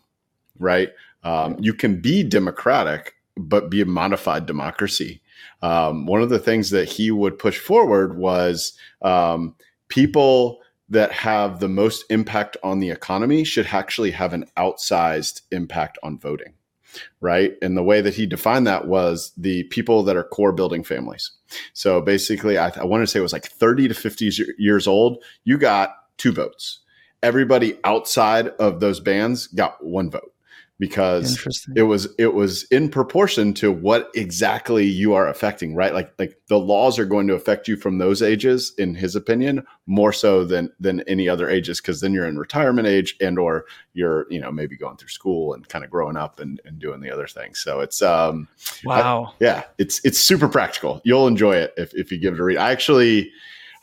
right? Um, you can be democratic, but be a modified democracy. Um, one of the things that he would push forward was um, people that have the most impact on the economy should actually have an outsized impact on voting right? And the way that he defined that was the people that are core building families. So basically, I, I want to say it was like 30 to 50 years old. You got two votes everybody outside of those bands got one vote because it was it was in proportion to what exactly you are affecting right? Like like the laws are going to affect you from those ages in his opinion more so than than any other ages because then you're in retirement age and or you're you know maybe going through school and kind of growing up and, and doing the other things so it's um wow. I, yeah it's it's super practical. You'll enjoy it if, if you give it a read. I actually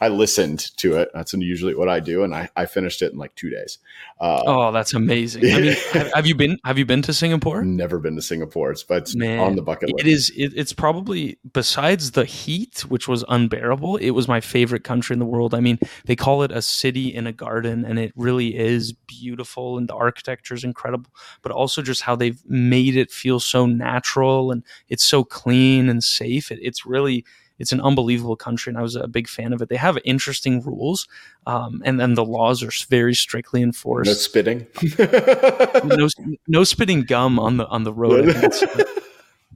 I listened to it. That's usually what I do, and I, I finished it in like two days. Uh, oh, that's amazing! I mean, *laughs* have, have, you been Have you been to Singapore? Never been to Singapore. It's but it's Man, on the bucket list. It is. It, it's probably besides the heat, which was unbearable. It was my favorite country in the world. I mean, they call it a city in a garden, and it really is beautiful, and the architecture is incredible. But also just how they've made it feel so natural, and it's so clean and safe. It, it's really it's an unbelievable country, and I was a big fan of it. They have interesting rules, um, and then the laws are very strictly enforced. No spitting. *laughs* no, no spitting gum on the on the road.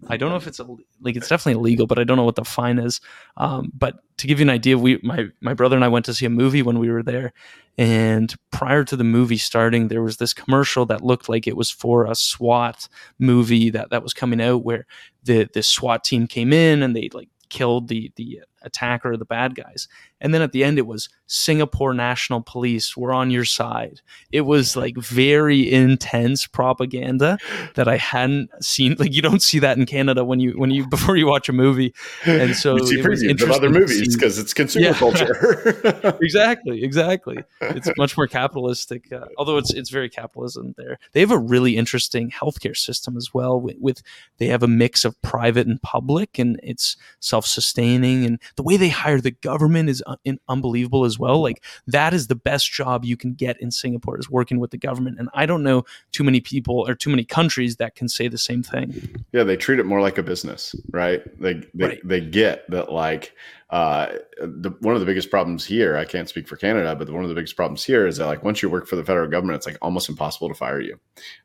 I, *laughs* don't know if it's a, like it's definitely illegal, but I don't know what the fine is. Um, but to give you an idea, we my my brother and I went to see a movie when we were there, and prior to the movie starting, there was this commercial that looked like it was for a SWAT movie that that was coming out, where the the SWAT team came in and they like killed the the attacker or the bad guys. And then at the end, it was Singapore National Police, we're on your side. It was like very intense propaganda that I hadn't seen. Like you don't see that in Canada when you when you before you watch a movie. And so you see previews of other movies because it's consumer yeah. culture. *laughs* *laughs* exactly, exactly. It's much more capitalistic, uh, although it's it's very capitalism there. They have a really interesting healthcare system as well. With, with they have a mix of private and public, and it's self sustaining and the way they hire the government is uh, un- unbelievable as well. Like that is the best job you can get in Singapore is working with the government. And I don't know too many people or too many countries that can say the same thing. Yeah, they treat it more like a business, right? They they, right. they get that like uh, the, one of the biggest problems here, I can't speak for Canada, but one of the biggest problems here is that like once you work for the federal government, it's like almost impossible to fire you.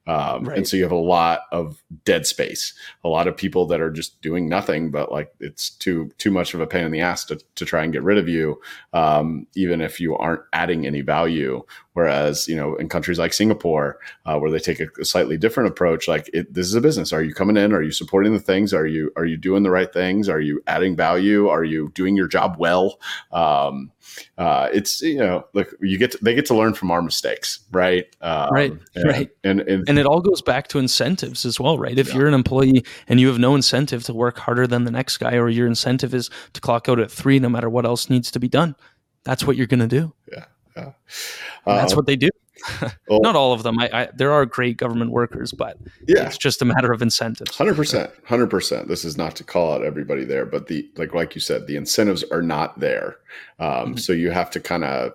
Um, right. And so you have a lot of dead space, a lot of people that are just doing nothing, but like it's too too much of a pain in the ass to, to try and get rid of you, um, even if you aren't adding any value Whereas, you know, in countries like Singapore, uh, where they take a, a, slightly different approach, like it, this is a business. Are you coming in? Are you supporting the things? Are you are you doing the right things? Are you adding value? Are you doing your job well? Um, uh, it's you know, look, you get to, they get to learn from our mistakes, right? Um, right, and, right, and, and, and it all goes back to incentives as well, right? If yeah. you're an employee and you have no incentive to work harder than the next guy, or your incentive is to clock out at three, no matter what else needs to be done, that's what you're going to do. Yeah. Yeah. Uh, that's what they do. well, Not all of them. I, I, there are great government workers, but yeah, it's just a matter of incentives. Hundred percent, hundred percent. This is not to call out everybody there, but the like, like you said, the incentives are not there. Um, mm-hmm. So you have to kind of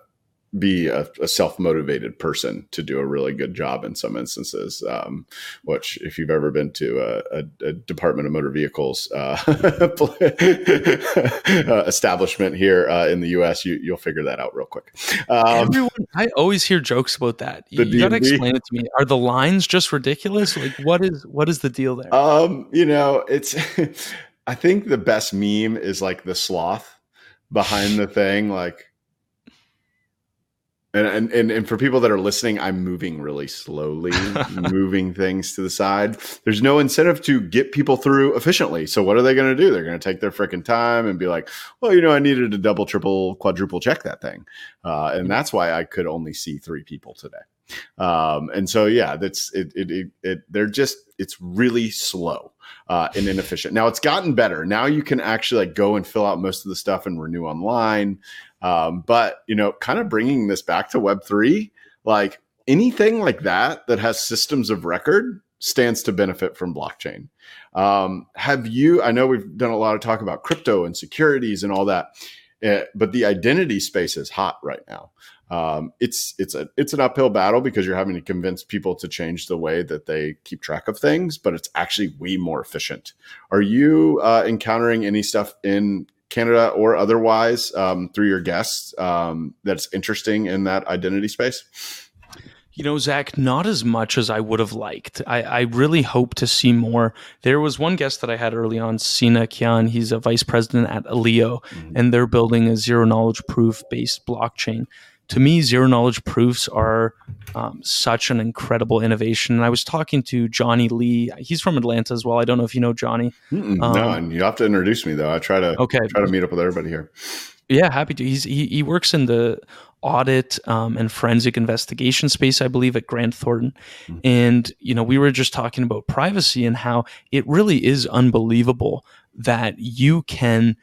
be a, a self-motivated person to do a really good job in some instances um, which if you've ever been to a, a, a department of motor vehicles uh, *laughs* *laughs* uh, establishment here uh, in the us you, will figure that out real quick. Um, Everyone, i always hear jokes about that. You, you gotta explain it to me. Are the lines just ridiculous? Like what is what is the deal there? Um you know it's *laughs* i think the best meme is like the sloth behind the thing like and, and and for people that are listening, I'm moving really slowly, *laughs* moving things to the side. There's no incentive to get people through efficiently. So what are they going to do? They're going to take their freaking time and be like, "Well, you know, I needed to double, triple, quadruple check that thing," uh, and that's why I could only see three people today. Um, and so, yeah, that's it, it, it, it. They're just it's really slow uh, and inefficient. Now it's gotten better. Now you can actually like go and fill out most of the stuff and renew online. Um, but you know, kind of bringing this back to Web three, like anything like that that has systems of record stands to benefit from blockchain. Um, have you? I know we've done a lot of talk about crypto and securities and all that, uh, but the identity space is hot right now. Um, it's it's a it's an uphill battle because you're having to convince people to change the way that they keep track of things, but it's actually way more efficient. Are you uh, encountering any stuff in Canada or otherwise um, through your guests um, that's interesting in that identity space? You know, Zach, not as much as I would have liked. I, I really hope to see more. There was one guest that I had early on, Sina Kian. He's a vice president at Aleo, mm-hmm. and they're building a zero knowledge proof based blockchain. To me, zero knowledge proofs are um, such an incredible innovation. And I was talking to Johnny Lee. He's from Atlanta as well. I don't know if you know Johnny. Um, no, and you have to introduce me though. I try to okay. try to meet up with everybody here. Yeah, happy to. He's he, he works in the audit um, and forensic investigation space, I believe, at Grant Thornton. Mm-hmm. And you know, we were just talking about privacy and how it really is unbelievable that you can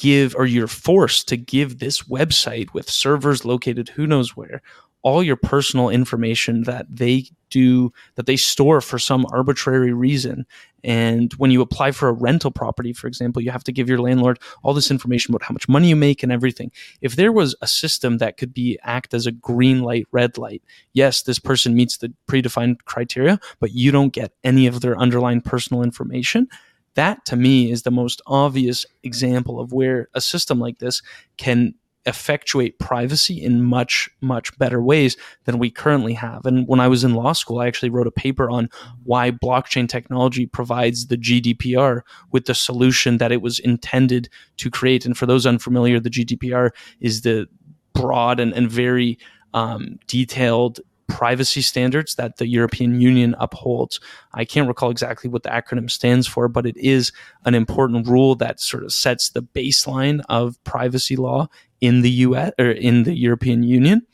give or you're forced to give this website with servers located who knows where all your personal information that they do that they store for some arbitrary reason. And when you apply for a rental property for example you have to give your landlord all this information about how much money you make and everything. If there was a system that could be act as a green light red light yes this person meets the predefined criteria but you don't get any of their underlying personal information that to me is the most obvious example of where a system like this can effectuate privacy in much much better ways than we currently have. And when i was in law school i actually wrote a paper on why blockchain technology provides the gdpr with the solution that it was intended to create. And for those unfamiliar the gdpr is the broad and, and very um, detailed privacy standards that the European Union upholds. I can't recall exactly what the acronym stands for, but it is an important rule that sort of sets the baseline of privacy law in the US or in the European Union.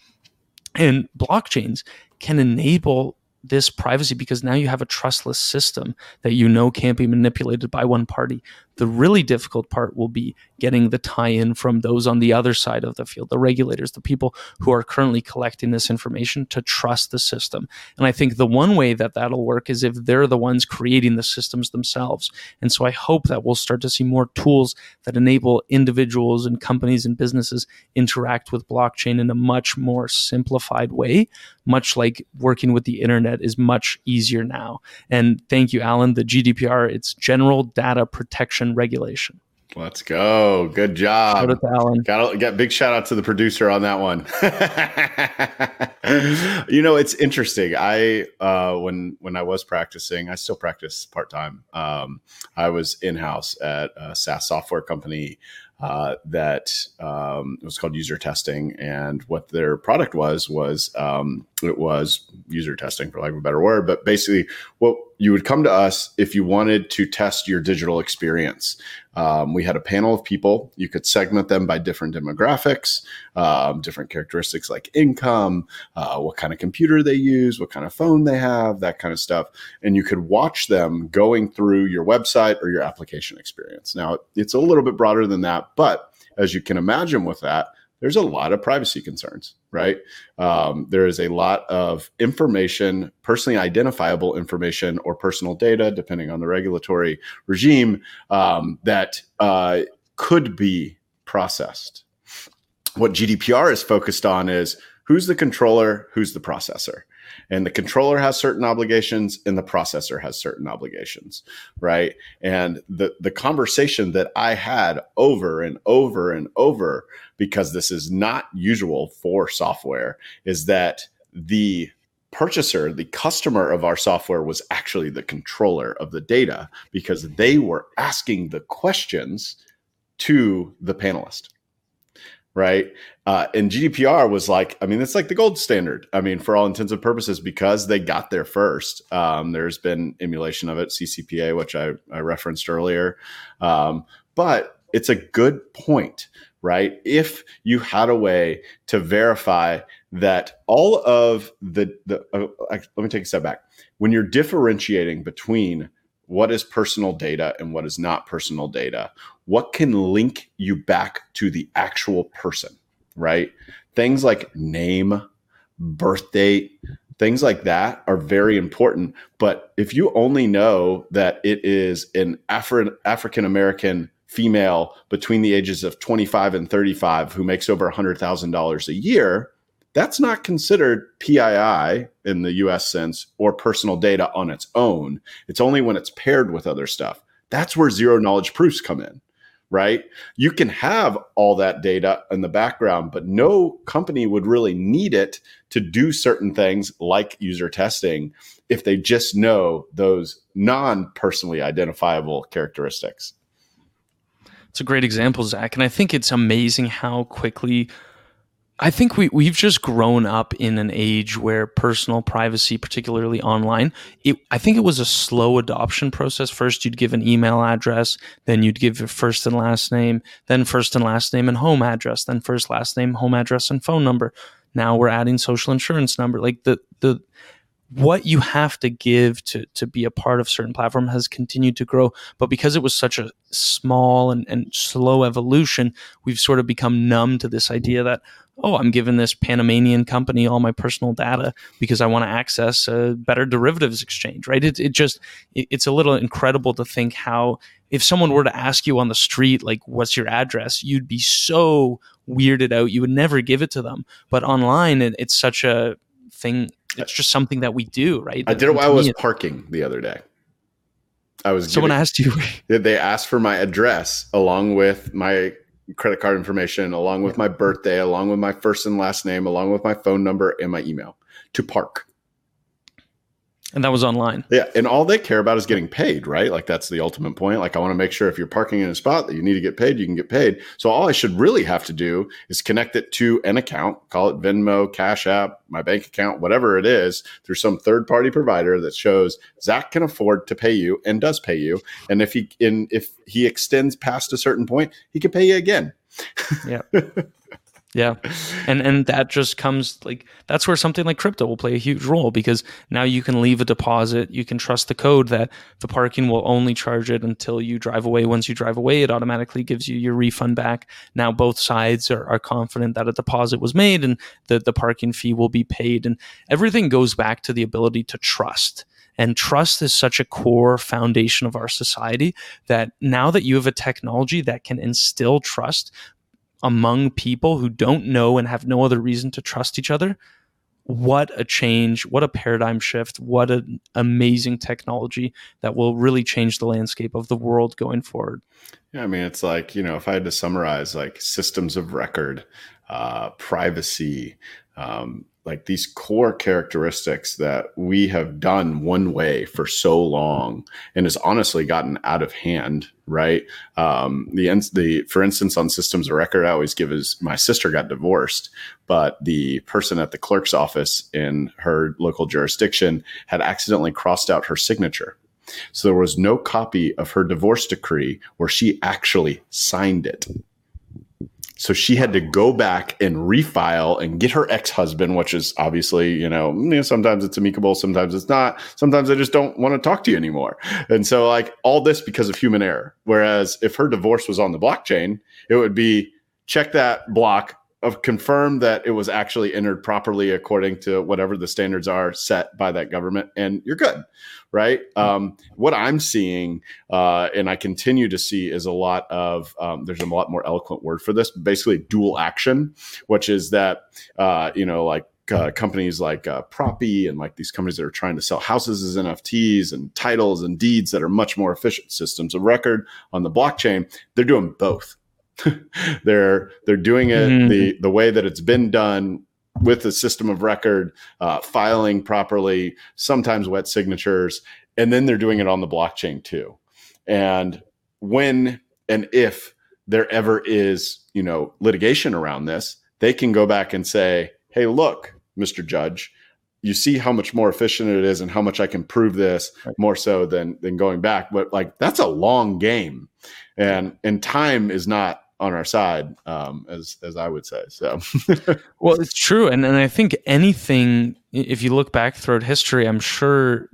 And blockchains can enable this privacy because now you have a trustless system that you know can't be manipulated by one party. The really difficult part will be getting the tie in from those on the other side of the field, the regulators, the people who are currently collecting this information to trust the system. And I think the one way that that'll work is if they're the ones creating the systems themselves. And so I hope that we'll start to see more tools that enable individuals and companies and businesses interact with blockchain in a much more simplified way, much like working with the internet is much easier now. And thank you, Alan. The GDPR, it's General Data Protection regulation. Let's go. Good job. Shout out to Alan. Got, got big shout out to the producer on that one. *laughs* you know, it's interesting. I uh, when when I was practicing, I still practice part time. Um, I was in house at a SaaS software company uh, that um, was called user testing, and what their product was was um, it was user testing, for lack of a better word. But basically, what you would come to us if you wanted to test your digital experience. Um, we had a panel of people. You could segment them by different demographics, um, different characteristics like income, uh, what kind of computer they use, what kind of phone they have, that kind of stuff. And you could watch them going through your website or your application experience. Now, it's a little bit broader than that, but as you can imagine with that, there's a lot of privacy concerns, right? Um, there is a lot of information, personally identifiable information or personal data, depending on the regulatory regime, um, that uh, could be processed. What GDPR is focused on is who's the controller, who's the processor. And the controller has certain obligations and the processor has certain obligations, right? And the, the conversation that I had over and over and over, because this is not usual for software, is that the purchaser, the customer of our software was actually the controller of the data because they were asking the questions to the panelist right? Uh, and GDPR was like, I mean, it's like the gold standard. I mean, for all intents and purposes, because they got there first. Um, there's been emulation of it, CCPA, which I, I referenced earlier. Um, but it's a good point, right? If you had a way to verify that all of the, the uh, let me take a step back. When you're differentiating between what is personal data and what is not personal data what can link you back to the actual person right things like name birth date things like that are very important but if you only know that it is an Afri- african american female between the ages of 25 and 35 who makes over $100000 a year that's not considered PII in the US sense or personal data on its own. It's only when it's paired with other stuff. That's where zero knowledge proofs come in, right? You can have all that data in the background, but no company would really need it to do certain things like user testing if they just know those non personally identifiable characteristics. It's a great example, Zach. And I think it's amazing how quickly I think we we've just grown up in an age where personal privacy, particularly online, it, I think it was a slow adoption process. First, you'd give an email address, then you'd give your first and last name, then first and last name and home address, then first last name, home address, and phone number. Now we're adding social insurance number. Like the the what you have to give to to be a part of certain platform has continued to grow but because it was such a small and, and slow evolution we've sort of become numb to this idea that oh i'm giving this panamanian company all my personal data because i want to access a better derivatives exchange right? It, it just it, it's a little incredible to think how if someone were to ask you on the street like what's your address you'd be so weirded out. You would never give it to them. But online it, it's such a thing it's just something that we do, right? I did it while I was parking the other day. I was someone giving, asked you. *laughs* they asked for my address along with my credit card information, along with my birthday, along with my first and last name, along with my phone number and my email to park. And that was online. Yeah. And all they care about is getting paid, right? Like that's the ultimate point. Like I want to make sure if you're parking in a spot that you need to get paid, you can get paid. So all I should really have to do is connect it to an account, call it Venmo, Cash App, my bank account, whatever it is, through some third party provider that shows Zach can afford to pay you and does pay you. And if he in if he extends past a certain point, he can pay you again. Yeah. *laughs* Yeah. And and that just comes like that's where something like crypto will play a huge role because now you can leave a deposit, you can trust the code that the parking will only charge it until you drive away. Once you drive away, it automatically gives you your refund back. Now both sides are, are confident that a deposit was made and that the parking fee will be paid. And everything goes back to the ability to trust. And trust is such a core foundation of our society that now that you have a technology that can instill trust, among people who don't know and have no other reason to trust each other what a change what a paradigm shift what an amazing technology that will really change the landscape of the world going forward. Yeah i mean it's like you know if i had to summarize like systems of record uh, privacy um, like these core characteristics that we have done one way for so long and has honestly gotten out of hand right? Um, the the for instance on systems of record i always give is my sister got divorced but the person at the clerk's office in her local jurisdiction had accidentally crossed out her signature. So there was no copy of her divorce decree where she actually signed it so she had to go back and refile and get her ex-husband, which is obviously, you know, mm, sometimes it's amicable, sometimes it's not. Sometimes I just don't want to talk to you anymore. And so like all this because of human error. Whereas if her divorce was on the blockchain, it would be check that block, of confirm that it was actually entered properly according to whatever the standards are set by that government, and you're good, right? Um, what I'm seeing, uh, and I continue to see, is a lot of um, there's a lot more eloquent word for this, basically dual action, which is that uh, you know like uh, companies like uh, Propy and like these companies that are trying to sell houses as NFTs and titles and deeds that are much more efficient systems of record on the blockchain. They're doing both. *laughs* they're they're doing it mm-hmm. the the way that it's been done with the system of record, uh, filing properly, sometimes wet signatures, and then they're doing it on the blockchain too. And when and if there ever is, you know, litigation around this, they can go back and say, "Hey, look, Mr. Judge, you see how much more efficient it is and how much I can prove this more so than than going back." But like that's a long game, and and time is not on our side, um, as as I would say. So, *laughs* well, it's true, and and I think anything, if you look back throughout history, I'm sure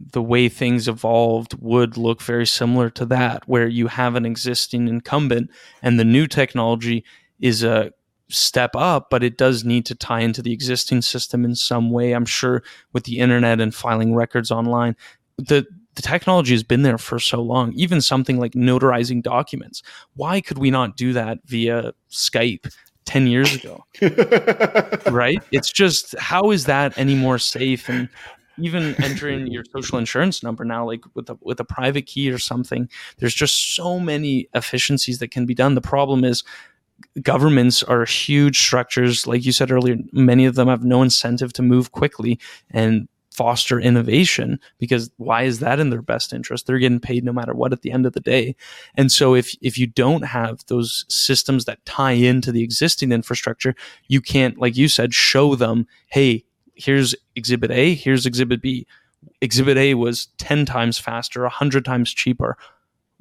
the way things evolved would look very similar to that, where you have an existing incumbent, and the new technology is a step up, but it does need to tie into the existing system in some way. I'm sure with the internet and filing records online, the the technology has been there for so long, even something like notarizing documents. Why could we not do that via Skype 10 years ago? *laughs* right? It's just, how is that any more safe? And even entering your social insurance number now, like with a, with a private key or something, there's just so many efficiencies that can be done. The problem is, governments are huge structures like you said earlier many of them have no incentive to move quickly and foster innovation because why is that in their best interest? They're getting paid no matter what at the end of the day. And so if if you don't have those systems that tie into the existing infrastructure, you can't like you said show them, "Hey, here's exhibit A, here's exhibit B." Exhibit A was 10 times faster, 100 times cheaper.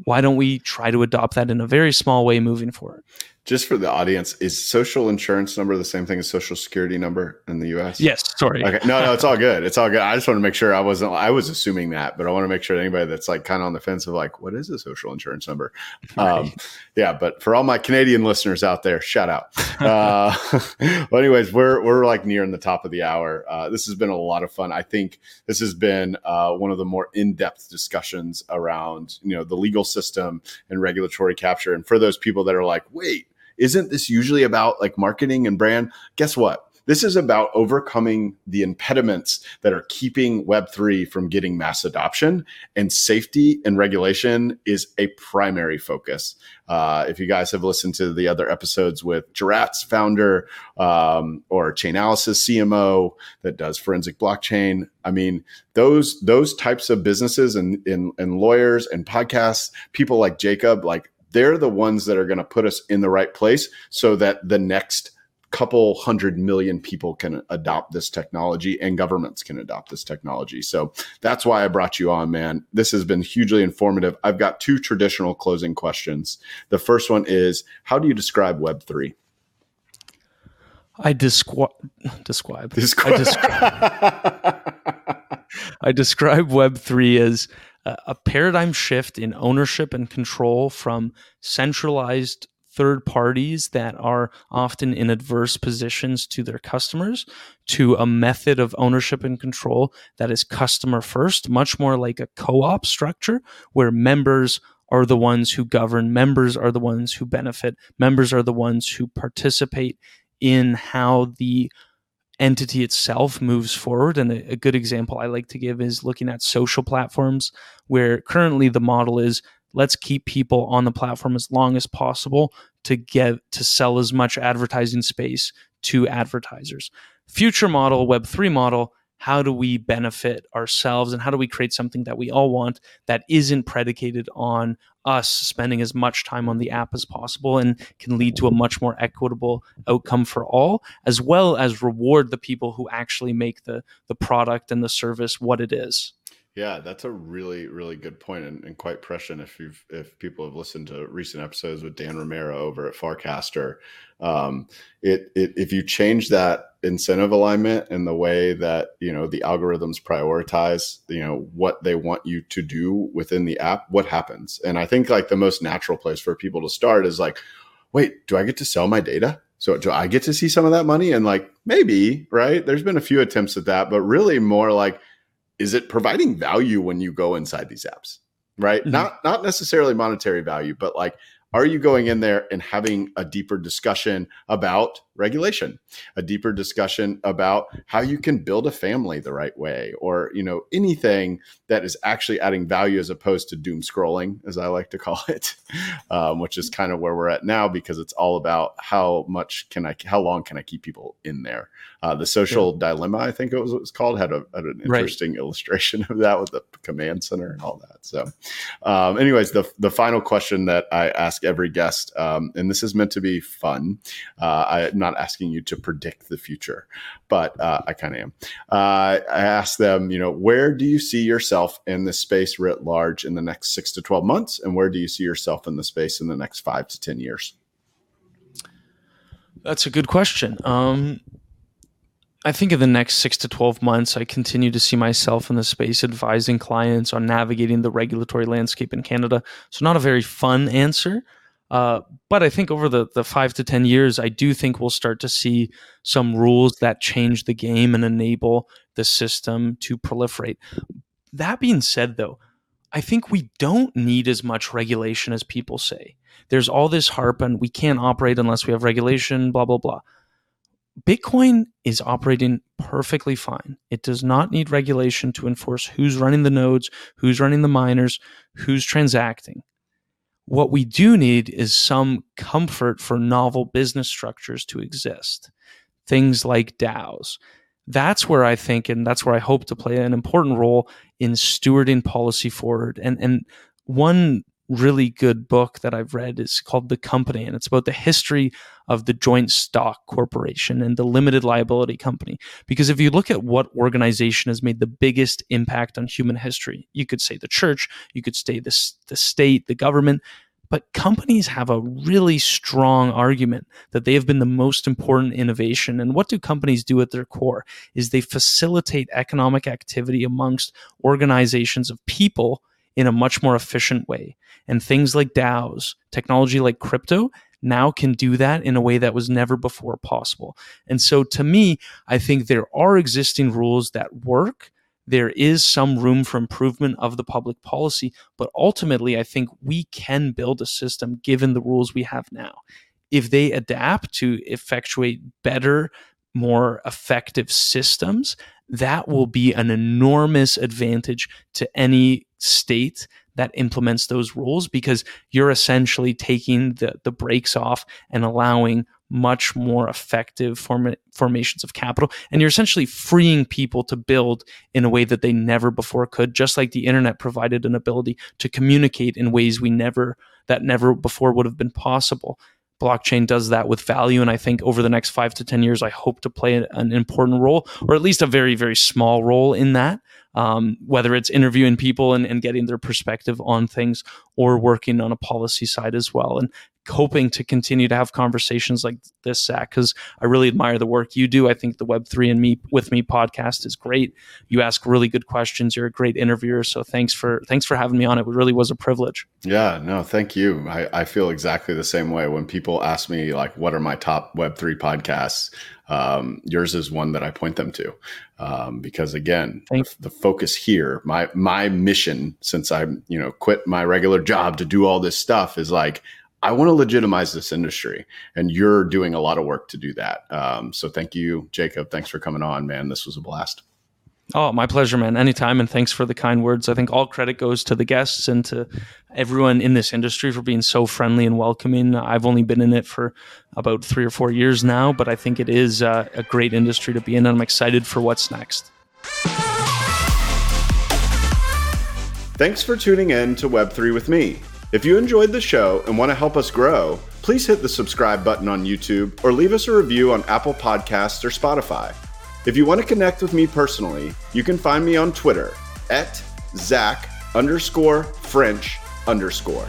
Why don't we try to adopt that in a very small way moving forward? Just for the audience, is social insurance number the same thing as social security number in the U.S.? Yes. Sorry. Okay. No, no, it's all good. It's all good. I just want to make sure I wasn't. I was assuming that, but I want to make sure that anybody that's like kind of on the fence of like, what is a social insurance number? Right. Um, yeah. But for all my Canadian listeners out there, shout out. *laughs* Uh, *laughs* well, anyways, we're we're like nearing the top of the hour. Uh, this has been a lot of fun. I think this has been uh, one of the more in depth discussions around you know the legal system and regulatory capture. And for those people that are like, wait isn't this usually about like marketing and brand? Guess what? This is about overcoming the impediments that are keeping Web3 from getting mass adoption, and safety and regulation is a primary focus. Uh, if you guys have listened to the other episodes with Giraffe's founder um, or Chainalysis CMO that does forensic blockchain, I mean those those types of businesses and, and, and lawyers and podcasts, people like Jacob, like they're the ones that are going to put us in the right place so that the next couple hundred million people can adopt this technology and governments can adopt this technology. So that's why I brought you on, man. This has been hugely informative. I've got two traditional closing questions. The first one is How do you describe Web3? I descri- describe. describe. I, descri- *laughs* I describe Web3 as a paradigm shift in ownership and control from centralized third parties that are often in adverse positions to their customers to a method of ownership and control that is customer first, much more like a co op structure where members are the ones who govern, members are the ones who benefit, members are the ones who participate in how the entity itself moves forward. And a, a, good example I like to give is looking at social platforms, where currently the model is let's keep people on the platform as long as possible to get to sell as much advertising space to advertisers. Future model, Web3 model, how do we benefit ourselves and how do we create something that we all want that isn't predicated on us spending as much time on the app as possible and can lead to a much more equitable outcome for all as well as reward the people who actually make the the product and the service what it is yeah, that's a really, really good point and, and, quite prescient. If you've if people have listened to recent episodes with Dan Romero over at Farcaster, um, it, it if you change that incentive alignment and the way that you know the algorithms prioritize, you know what they want you to do within the app, what happens? And I think like the most natural place for people to start is like, wait, do I get to sell my data? So do I get to see some of that money? And like maybe, right? There's been a few attempts at that, but really more like is it providing value when you go inside these apps right mm-hmm. not not necessarily monetary value but like are you going in there and having a deeper discussion about regulation a deeper discussion about how you can build a family the right way or you know anything that is actually adding value as opposed to doom scrolling as i like to call *laughs* it um, which is kind of where we're at now because it's all about how much can i how long can i keep people in there uh, the social yeah. dilemma i think it was, it was called had, a, had an interesting right. illustration of that with the command center and all that so um, anyways the, the final question that i ask every guest um, and this is meant to be fun uh, i'm not asking you to predict the future but uh, i kind of am uh, i ask them you know where do you see yourself in the space writ large in the next six to 12 months and where do you see yourself in the space in the next five to 10 years that's a good question um, I think in the next six to 12 months, I continue to see myself in the space advising clients on navigating the regulatory landscape in Canada. So, not a very fun answer. Uh, but I think over the, the five to 10 years, I do think we'll start to see some rules that change the game and enable the system to proliferate. That being said, though, I think we don't need as much regulation as people say. There's all this harp and we can't operate unless we have regulation, blah, blah, blah. Bitcoin is operating perfectly fine. It does not need regulation to enforce who's running the nodes, who's running the miners, who's transacting. What we do need is some comfort for novel business structures to exist. Things like DAOs. that's where I think, and that's where I hope to play an important role in stewarding policy forward. And and one really good book that I've read is called The Company, and it's about the history of the joint stock corporation and the limited liability company. Because if you look at what organization has made the biggest impact on human history, you could say the church, you could say the, the state, the government. But companies have a really strong argument that they have been the most important innovation. And what do companies do at their core? Is they facilitate economic activity amongst organizations of people in a much more efficient way. And things like DAOs, technology like crypto, now can do that in a way that was never before possible. And so to me, I think there are existing rules that work. There is some room for improvement of the public policy, but ultimately, I think we can build a system given the rules we have now. If they adapt to effectuate better, more effective systems, that will be an enormous advantage to any state that implements those rules because you're essentially taking the, the brakes off and allowing much more effective form- formations of capital. And you're essentially freeing people to build in a way that they never before could, just like the internet provided an ability to communicate in ways we never, that never before would have been possible blockchain does that with value. And I think over the next five to 10 years, I hope to play an important role, or at least a very, very small role in that. Um, whether it's interviewing people and, and getting their perspective on things or working on a policy side as well. And hoping to continue to have conversations like this, Zach, because I really admire the work you do. I think the Web3 and Me with Me podcast is great. You ask really good questions. You're a great interviewer. So thanks for thanks for having me on. It really was a privilege. Yeah, no, thank you. I, I feel exactly the same way. When people ask me like what are my top Web3 podcasts, um, yours is one that I point them to um, because again, the, the, focus here, my my mission since I you know quit my regular job to do all this stuff is like I want to legitimize this industry, and you're doing a lot of work to do that. Um, so thank you, Jacob. Thanks for coming on, man. This was a blast. Oh, my pleasure, man. Anytime. And thanks for the kind words. I think all credit goes to the guests and to everyone in this industry for being so friendly and welcoming. I've only been in it for about three or four years now, but I think it is uh, a great industry to be in. And I'm excited for what's next. Thanks for tuning in to Web3 with me. If you enjoyed the show and want to help us grow, please hit the subscribe button on YouTube or leave us a review on Apple Podcasts or Spotify. If you want to connect with me personally, you can find me on Twitter at Zach underscore French underscore.